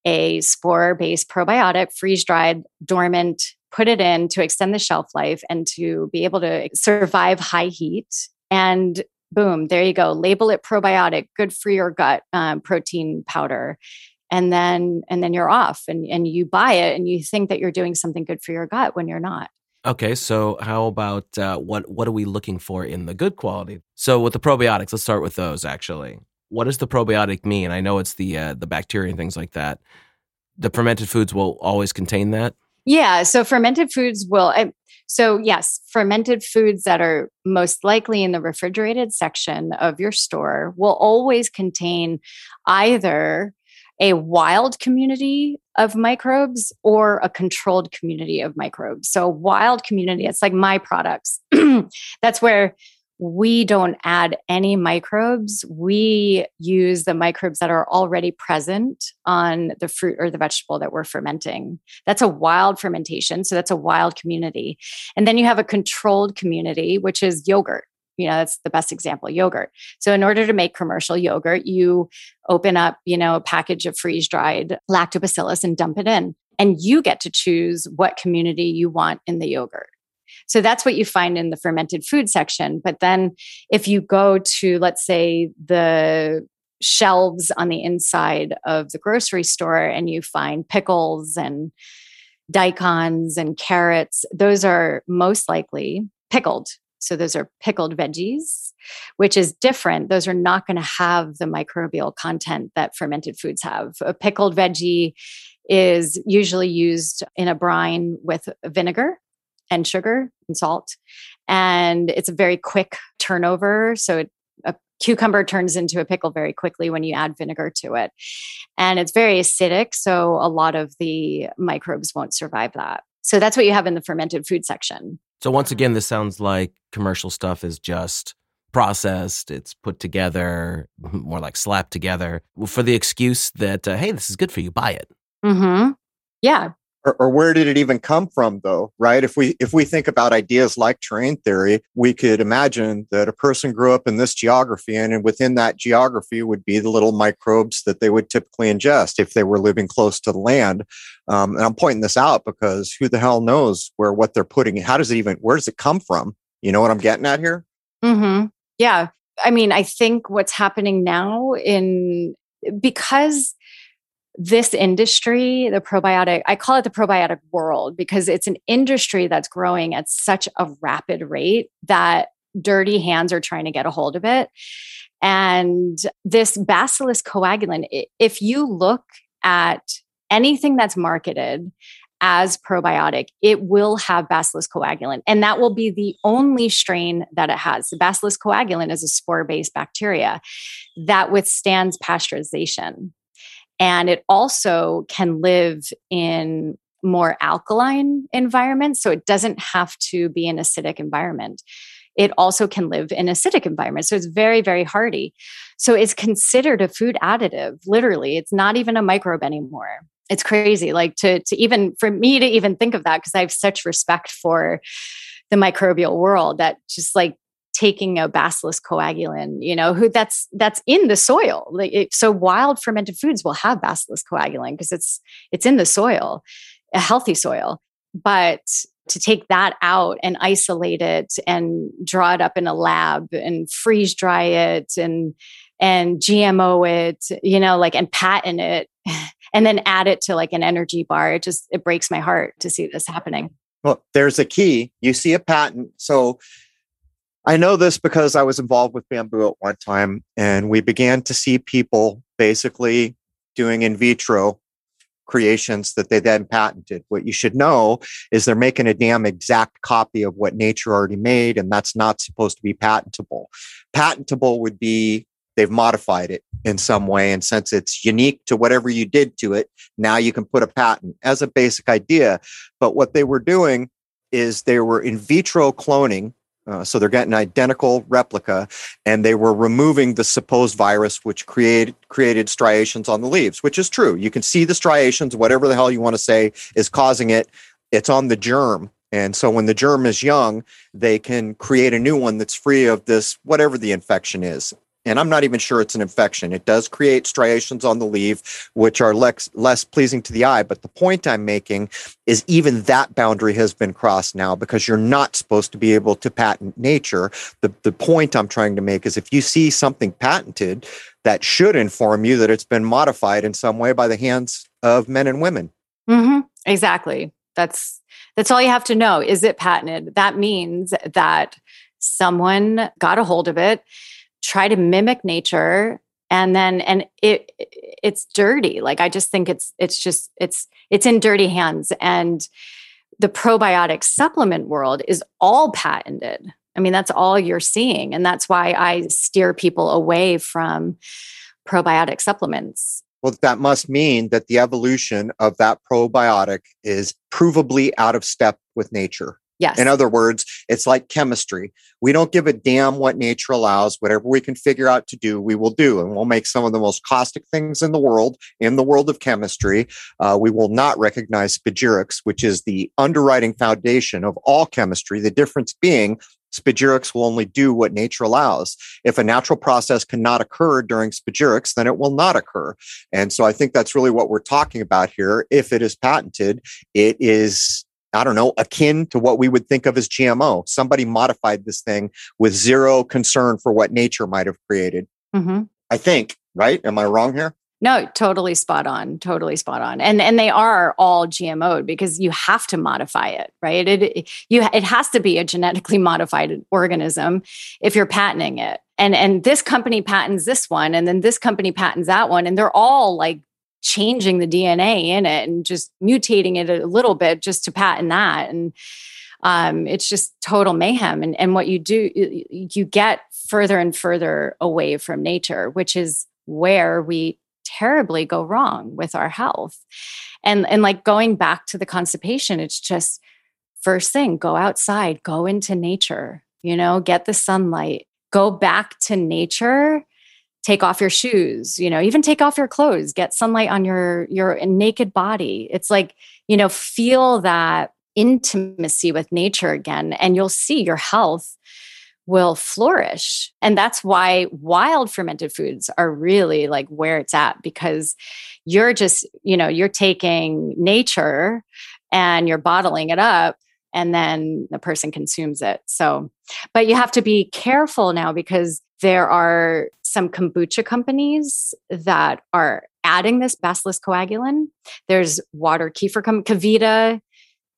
a spore based probiotic, freeze dried, dormant, put it in to extend the shelf life and to be able to survive high heat. And boom, there you go. Label it probiotic, good for your gut um, protein powder. And then and then you're off and, and you buy it and you think that you're doing something good for your gut when you're not. Okay, so how about uh, what what are we looking for in the good quality? So with the probiotics, let's start with those. Actually, what does the probiotic mean? I know it's the uh, the bacteria and things like that. The fermented foods will always contain that. Yeah, so fermented foods will. So yes, fermented foods that are most likely in the refrigerated section of your store will always contain either a wild community of microbes or a controlled community of microbes. So, wild community, it's like my products. That's where we don't add any microbes. We use the microbes that are already present on the fruit or the vegetable that we're fermenting. That's a wild fermentation. So, that's a wild community. And then you have a controlled community, which is yogurt you know that's the best example yogurt. So in order to make commercial yogurt you open up you know a package of freeze dried lactobacillus and dump it in and you get to choose what community you want in the yogurt. So that's what you find in the fermented food section but then if you go to let's say the shelves on the inside of the grocery store and you find pickles and daikons and carrots those are most likely pickled so those are pickled veggies, which is different. Those are not going to have the microbial content that fermented foods have. A pickled veggie is usually used in a brine with vinegar and sugar and salt. And it's a very quick turnover. So it, a cucumber turns into a pickle very quickly when you add vinegar to it. And it's very acidic. So a lot of the microbes won't survive that. So that's what you have in the fermented food section. So once again, this sounds like commercial stuff is just processed, it's put together, more like slapped together for the excuse that, uh, hey, this is good for you, buy it. Mm-hmm. Yeah or, or, where did it even come from though right? If we if we think about ideas like terrain theory we could imagine that a person grew up in this geography and within that geography would be the little microbes that they would typically ingest if they were living close to the land. Um, and i'm pointing this out because who the hell knows where what they're putting how does it even where does it come from? You know what i'm getting at here? Mm-hmm. yeah. I mean i think what's happening now in because this industry, the probiotic, I call it the probiotic world because it's an industry that's growing at such a rapid rate that dirty hands are trying to get a hold of it. And this bacillus coagulans, if you look at anything that's marketed as probiotic, it will have bacillus coagulans. And that will be the only strain that it has. The bacillus coagulans is a spore based bacteria that withstands pasteurization. And it also can live in more alkaline environments. So it doesn't have to be an acidic environment. It also can live in acidic environments. So it's very, very hardy. So it's considered a food additive, literally. It's not even a microbe anymore. It's crazy. Like to, to even, for me to even think of that, because I have such respect for the microbial world that just like taking a bacillus coagulans you know who that's that's in the soil. Like it, so wild fermented foods will have bacillus coagulans because it's it's in the soil a healthy soil. But to take that out and isolate it and draw it up in a lab and freeze dry it and and gmo it you know like and patent it and then add it to like an energy bar it just it breaks my heart to see this happening. Well there's a key. You see a patent. So I know this because I was involved with bamboo at one time, and we began to see people basically doing in vitro creations that they then patented. What you should know is they're making a damn exact copy of what nature already made, and that's not supposed to be patentable. Patentable would be they've modified it in some way, and since it's unique to whatever you did to it, now you can put a patent as a basic idea. But what they were doing is they were in vitro cloning uh, so they're getting identical replica, and they were removing the supposed virus which created created striations on the leaves, which is true. You can see the striations, whatever the hell you want to say is causing it. It's on the germ, and so when the germ is young, they can create a new one that's free of this whatever the infection is. And I'm not even sure it's an infection. It does create striations on the leaf, which are less, less pleasing to the eye. But the point I'm making is even that boundary has been crossed now because you're not supposed to be able to patent nature. The, the point I'm trying to make is if you see something patented, that should inform you that it's been modified in some way by the hands of men and women. Mm-hmm. Exactly. That's that's all you have to know. Is it patented? That means that someone got a hold of it try to mimic nature and then and it it's dirty. Like i just think it's it's just it's it's in dirty hands. And the probiotic supplement world is all patented. I mean that's all you're seeing. And that's why i steer people away from probiotic supplements. Well that must mean that the evolution of that probiotic is provably out of step with nature Yes. In other words, it's like chemistry. We don't give a damn what nature allows. Whatever we can figure out to do, we will do. And we'll make some of the most caustic things in the world, in the world of chemistry. Uh, we will not recognize spagyrics, which is the underwriting foundation of all chemistry. The difference being spagyrics will only do what nature allows. If a natural process cannot occur during spagyrics, then it will not occur. And so I think that's really what we're talking about here. If it is patented, it is I don't know, akin to what we would think of as GMO. Somebody modified this thing with zero concern for what nature might have created. Mm-hmm. I think, right? Am I wrong here? No, totally spot on. Totally spot on. And and they are all GMO'd because you have to modify it, right? It you it has to be a genetically modified organism if you're patenting it. And and this company patents this one and then this company patents that one and they're all like changing the DNA in it and just mutating it a little bit just to patent that. And um, it's just total mayhem. And, and what you do, you get further and further away from nature, which is where we terribly go wrong with our health. And, and like going back to the constipation, it's just first thing go outside, go into nature, you know, get the sunlight, go back to nature take off your shoes you know even take off your clothes get sunlight on your your naked body. It's like you know feel that intimacy with nature again and you'll see your health will flourish. And that's why wild fermented foods are really like where it's at because you're just you know you're taking nature and you're bottling it up and then the person consumes it. So but you have to be careful now because there are some kombucha companies that are adding this bacillus coagulin. There's water kefir, com- KeVita,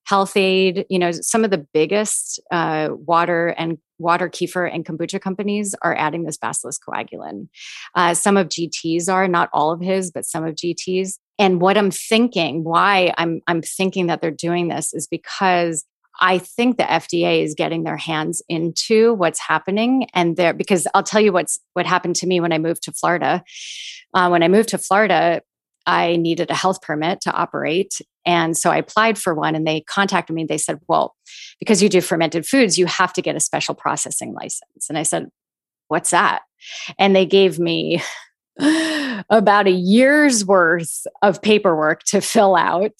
Health Aid, you know, some of the biggest uh, water and water kefir and kombucha companies are adding this bacillus coagulin. Uh, some of GT's are, not all of his, but some of GT's. And what I'm thinking, why I'm I'm thinking that they're doing this is because I think the FDA is getting their hands into what's happening, and there because I'll tell you what's what happened to me when I moved to Florida. Uh, when I moved to Florida, I needed a health permit to operate, and so I applied for one. And they contacted me. They said, "Well, because you do fermented foods, you have to get a special processing license." And I said, "What's that?" And they gave me about a year's worth of paperwork to fill out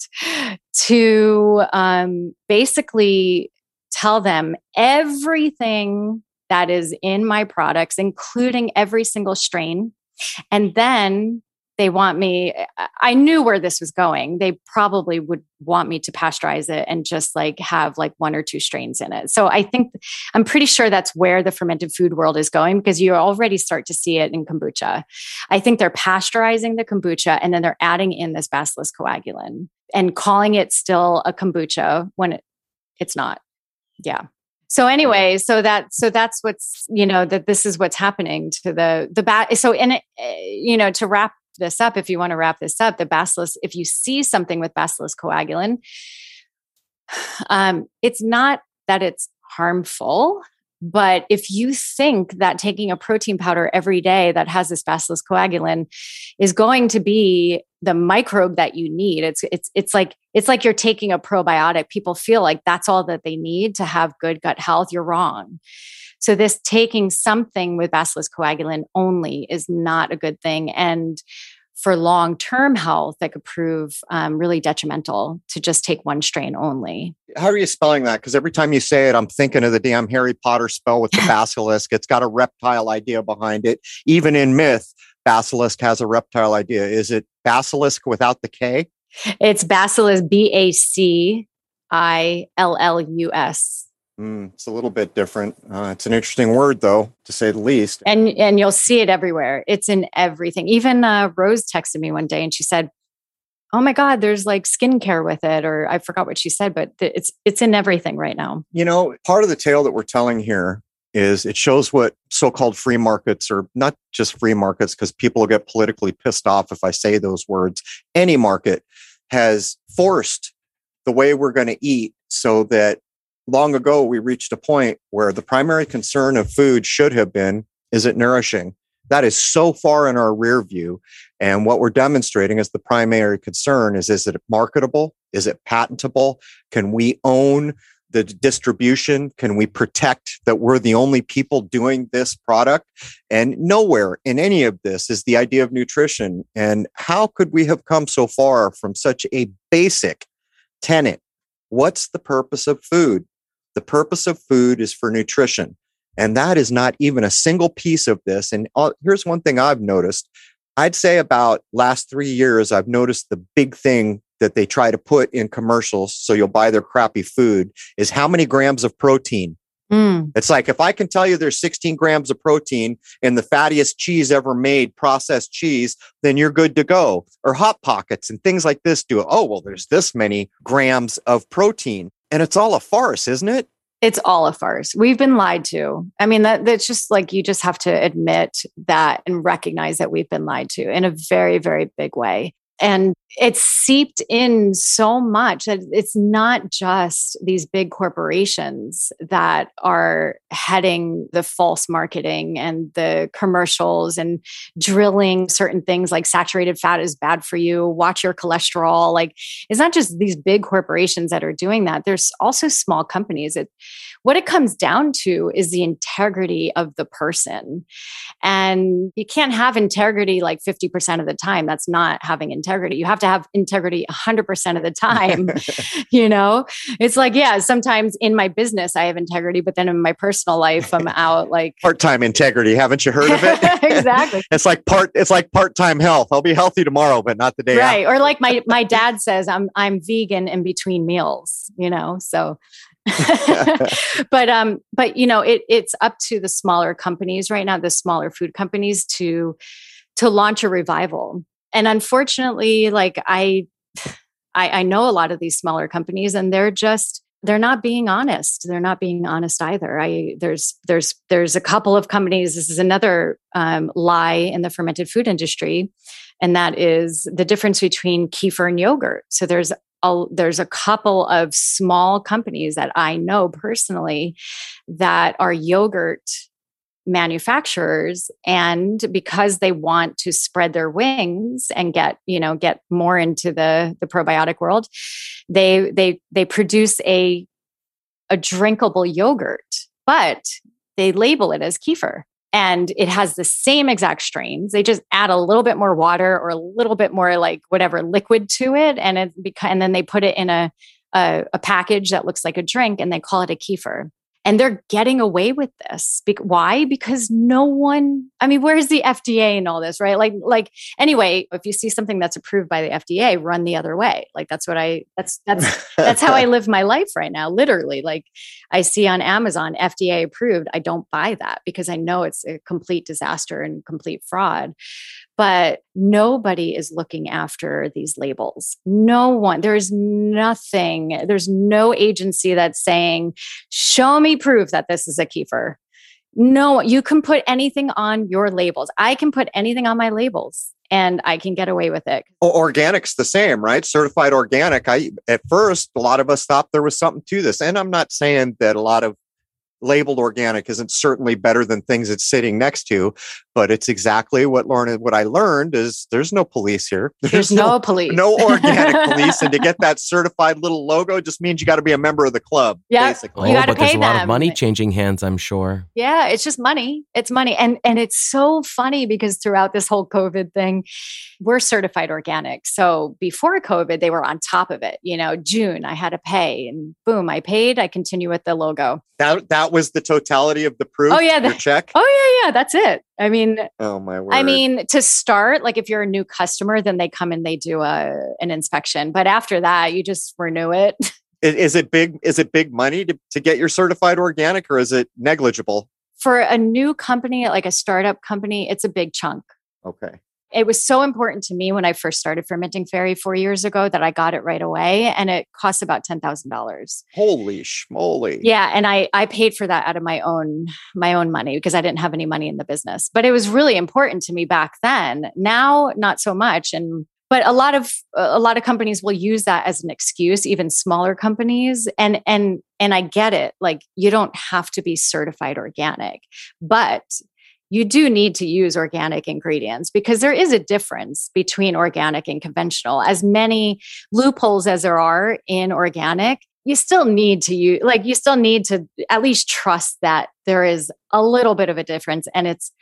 to um, basically tell them everything that is in my products, including every single strain. And then they want me i knew where this was going. They probably would want me to pasteurize it and just like have like one or two strains in it. So i think i'm pretty sure that's where the fermented food world is going because you already start to see it in kombucha. I think they're pasteurizing the kombucha and then they're adding in this bacillus coagulin and calling it still a kombucha when it, it's not. Yeah. So anyway so that so that's what's you know that this is what's happening to the the bat so in it eh, you know to wrap this up, if you want to wrap this up, the bacillus, if you see something with bacillus coagulin, um, it's not that it's harmful. But if you think that taking a protein powder every day that has this bacillus coagulin is going to be the microbe that you need, it's it's it's like it's like you're taking a probiotic. People feel like that's all that they need to have good gut health. You're wrong. So this taking something with bacillus coagulin only is not a good thing. And for long term health that could prove um, really detrimental to just take one strain only. How are you spelling that? Because every time you say it, I'm thinking of the damn Harry Potter spell with the basilisk. It's got a reptile idea behind it. Even in myth, basilisk has a reptile idea. Is it basilisk without the K? It's basilisk, B A C I L L U S. Mm, it's a little bit different. Uh, it's an interesting word, though, to say the least. And and you'll see it everywhere. It's in everything. Even uh, Rose texted me one day and she said, "Oh my God, there's like skincare with it," or I forgot what she said, but th- it's it's in everything right now. You know, part of the tale that we're telling here is it shows what so-called free markets or not just free markets because people get politically pissed off if I say those words. Any market has forced the way we're going to eat so that long ago we reached a point where the primary concern of food should have been is it nourishing? That is so far in our rear view and what we're demonstrating as the primary concern is is it marketable? Is it patentable? Can we own the distribution? Can we protect that we're the only people doing this product? And nowhere in any of this is the idea of nutrition. And how could we have come so far from such a basic tenet? What's the purpose of food the purpose of food is for nutrition. And that is not even a single piece of this. And uh, here's one thing I've noticed. I'd say about last three years, I've noticed the big thing that they try to put in commercials so you'll buy their crappy food is how many grams of protein. Mm. It's like if I can tell you there's 16 grams of protein in the fattiest cheese ever made, processed cheese, then you're good to go. Or hot pockets and things like this do it. Oh, well, there's this many grams of protein. And it's all a farce, isn't it? It's all a farce. We've been lied to. I mean, that that's just like you just have to admit that and recognize that we've been lied to in a very, very big way and it's seeped in so much that it's not just these big corporations that are heading the false marketing and the commercials and drilling certain things like saturated fat is bad for you watch your cholesterol. Like it's not just these big corporations that are doing that. There's also small companies. It what it comes down to is the integrity of the person. And you can't have integrity like 50% of the time. That's not having integrity integrity. You have to have integrity 100% of the time. you know, it's like, yeah, sometimes in my business, I have integrity, but then in my personal life, I'm out like part time integrity. Haven't you heard of it? exactly. it's like part, it's like part time health. I'll be healthy tomorrow, but not the day Right. After. Or like my, my dad says, I'm, I'm vegan in between meals, you know, so but um but you know it it's up to the smaller companies right now the smaller food companies to to launch a revival and unfortunately like I, I i know a lot of these smaller companies and they're just they're not being honest. They're not being honest either. I there's there's there's a couple of companies this is another um, lie in the fermented food industry and that is the difference between kefir and yogurt. So there's a, there's a couple of small companies that i know personally that are yogurt manufacturers and because they want to spread their wings and get you know get more into the the probiotic world they they they produce a a drinkable yogurt but they label it as kefir and it has the same exact strains. They just add a little bit more water or a little bit more like whatever liquid to it and it beca- and then they put it in a, a a package that looks like a drink and they call it a kefir and they're getting away with this. Be- why? Because no one, I mean, where's the FDA and all this, right? Like, like anyway, if you see something that's approved by the FDA, run the other way. Like that's what I that's that's that's how I live my life right now. Literally. Like I see on Amazon FDA approved. I don't buy that because I know it's a complete disaster and complete fraud but nobody is looking after these labels. No one, there's nothing, there's no agency that's saying, show me proof that this is a kefir. No, you can put anything on your labels. I can put anything on my labels and I can get away with it. Organic's the same, right? Certified organic. I at first a lot of us thought there was something to this. And I'm not saying that a lot of labeled organic isn't certainly better than things it's sitting next to, but it's exactly what Lauren, what I learned is there's no police here. There's, there's no, no, police, no organic police. And to get that certified little logo just means you got to be a member of the club. Yeah. Basically. Oh, you got to oh, pay there's them. a lot of money changing hands, I'm sure. Yeah. It's just money. It's money. And, and it's so funny because throughout this whole COVID thing, we're certified organic. So before COVID, they were on top of it. You know, June, I had to pay and boom, I paid. I continue with the logo. That that was the totality of the proof. Oh yeah, the check. Oh yeah, yeah. That's it. I mean, oh my word. I mean, to start, like if you're a new customer, then they come and they do a an inspection. But after that, you just renew it. Is it big? Is it big money to, to get your certified organic, or is it negligible? For a new company, like a startup company, it's a big chunk. Okay. It was so important to me when I first started fermenting fairy four years ago that I got it right away, and it cost about ten thousand dollars. Holy schmoly! Yeah, and I I paid for that out of my own my own money because I didn't have any money in the business. But it was really important to me back then. Now, not so much, and but a lot of a lot of companies will use that as an excuse even smaller companies and and and I get it like you don't have to be certified organic but you do need to use organic ingredients because there is a difference between organic and conventional. As many loopholes as there are in organic, you still need to use, like, you still need to at least trust that there is a little bit of a difference and it's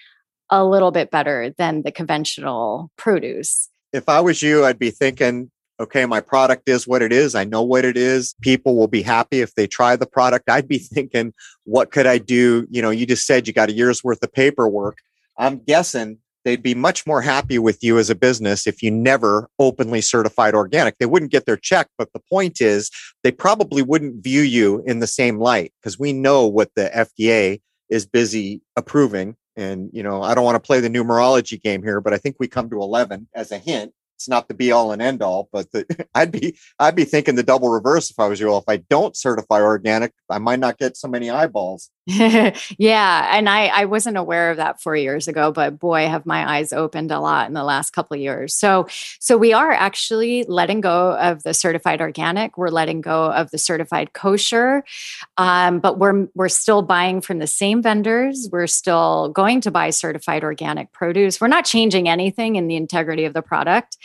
a little bit better than the conventional produce. If I was you, I'd be thinking okay, my product is what it is. I know what it is. People will be happy if they try the product. I'd be thinking, what could I do? You know, you just said you got a year's worth of paperwork. I'm guessing they'd be much more happy with you as a business if you never openly certified organic. They wouldn't get their check, but the point is they probably wouldn't view you in the same light because we know what the FDA is busy approving. And, you know, I don't want to play the numerology game here, but I think we come to 11 as a hint it's not the be all and end all, but the, I'd be I'd be thinking the double reverse if I was you. If I don't certify organic, I might not get so many eyeballs. yeah, and I I wasn't aware of that four years ago, but boy, have my eyes opened a lot in the last couple years. So so we are actually letting go of the certified organic. We're letting go of the certified kosher, um, but we're we're still buying from the same vendors. We're still going to buy certified organic produce. We're not changing anything in the integrity of the product.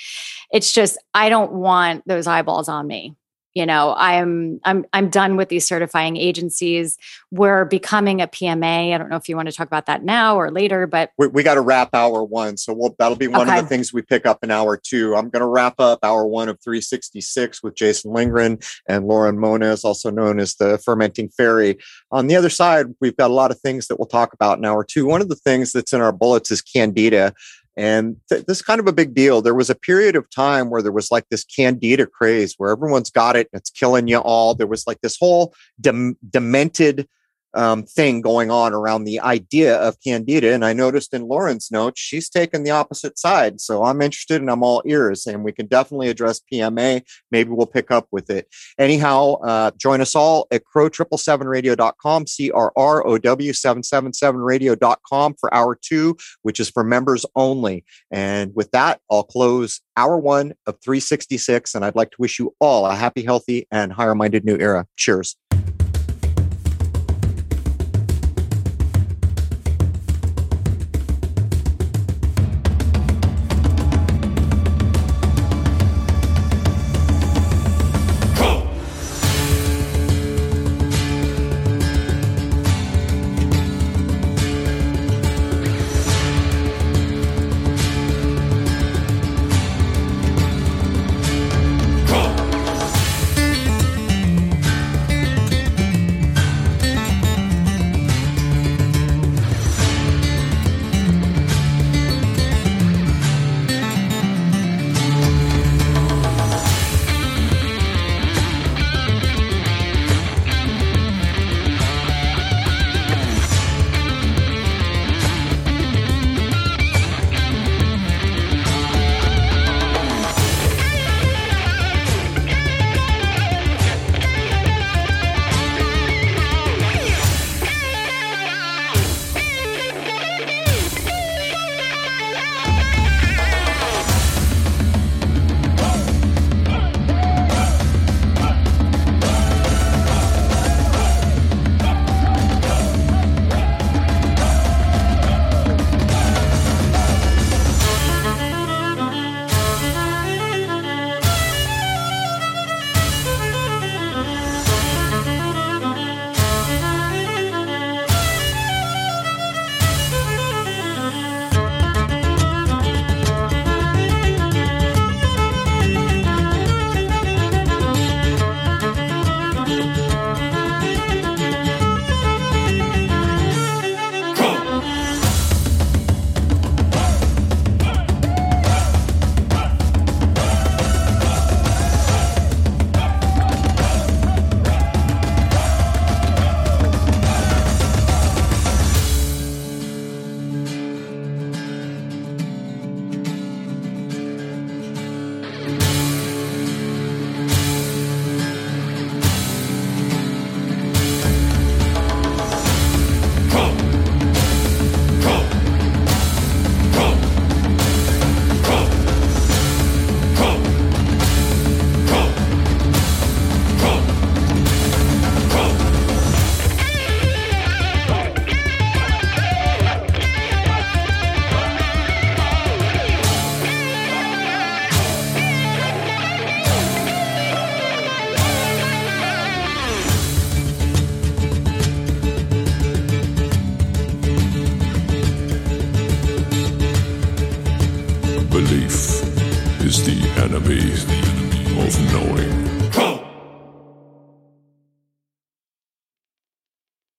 It's just I don't want those eyeballs on me you know i'm i'm i'm done with these certifying agencies. We're becoming a pma i don't know if you want to talk about that now or later but we, we got to wrap hour one so we'll, that'll be one okay. of the things we pick up in hour two. I'm going to wrap up hour one of 366 with jason lindgren and lauren moniz also known as the fermenting fairy. On the other side we've got a lot of things that we'll talk about in hour two. One of the things that's in our bullets is candida and th- this is kind of a big deal. There was a period of time where there was like this candida craze where everyone's got it and it's killing you all. There was like this whole dem- demented um, thing going on around the idea of candida. And I noticed in Lauren's notes, she's taken the opposite side. So I'm interested and I'm all ears, and we can definitely address PMA. Maybe we'll pick up with it. Anyhow, uh, join us all at crrow777radio.com, C R R O W 777radio.com for hour two, which is for members only. And with that, I'll close hour one of 366. And I'd like to wish you all a happy, healthy, and higher minded new era. Cheers.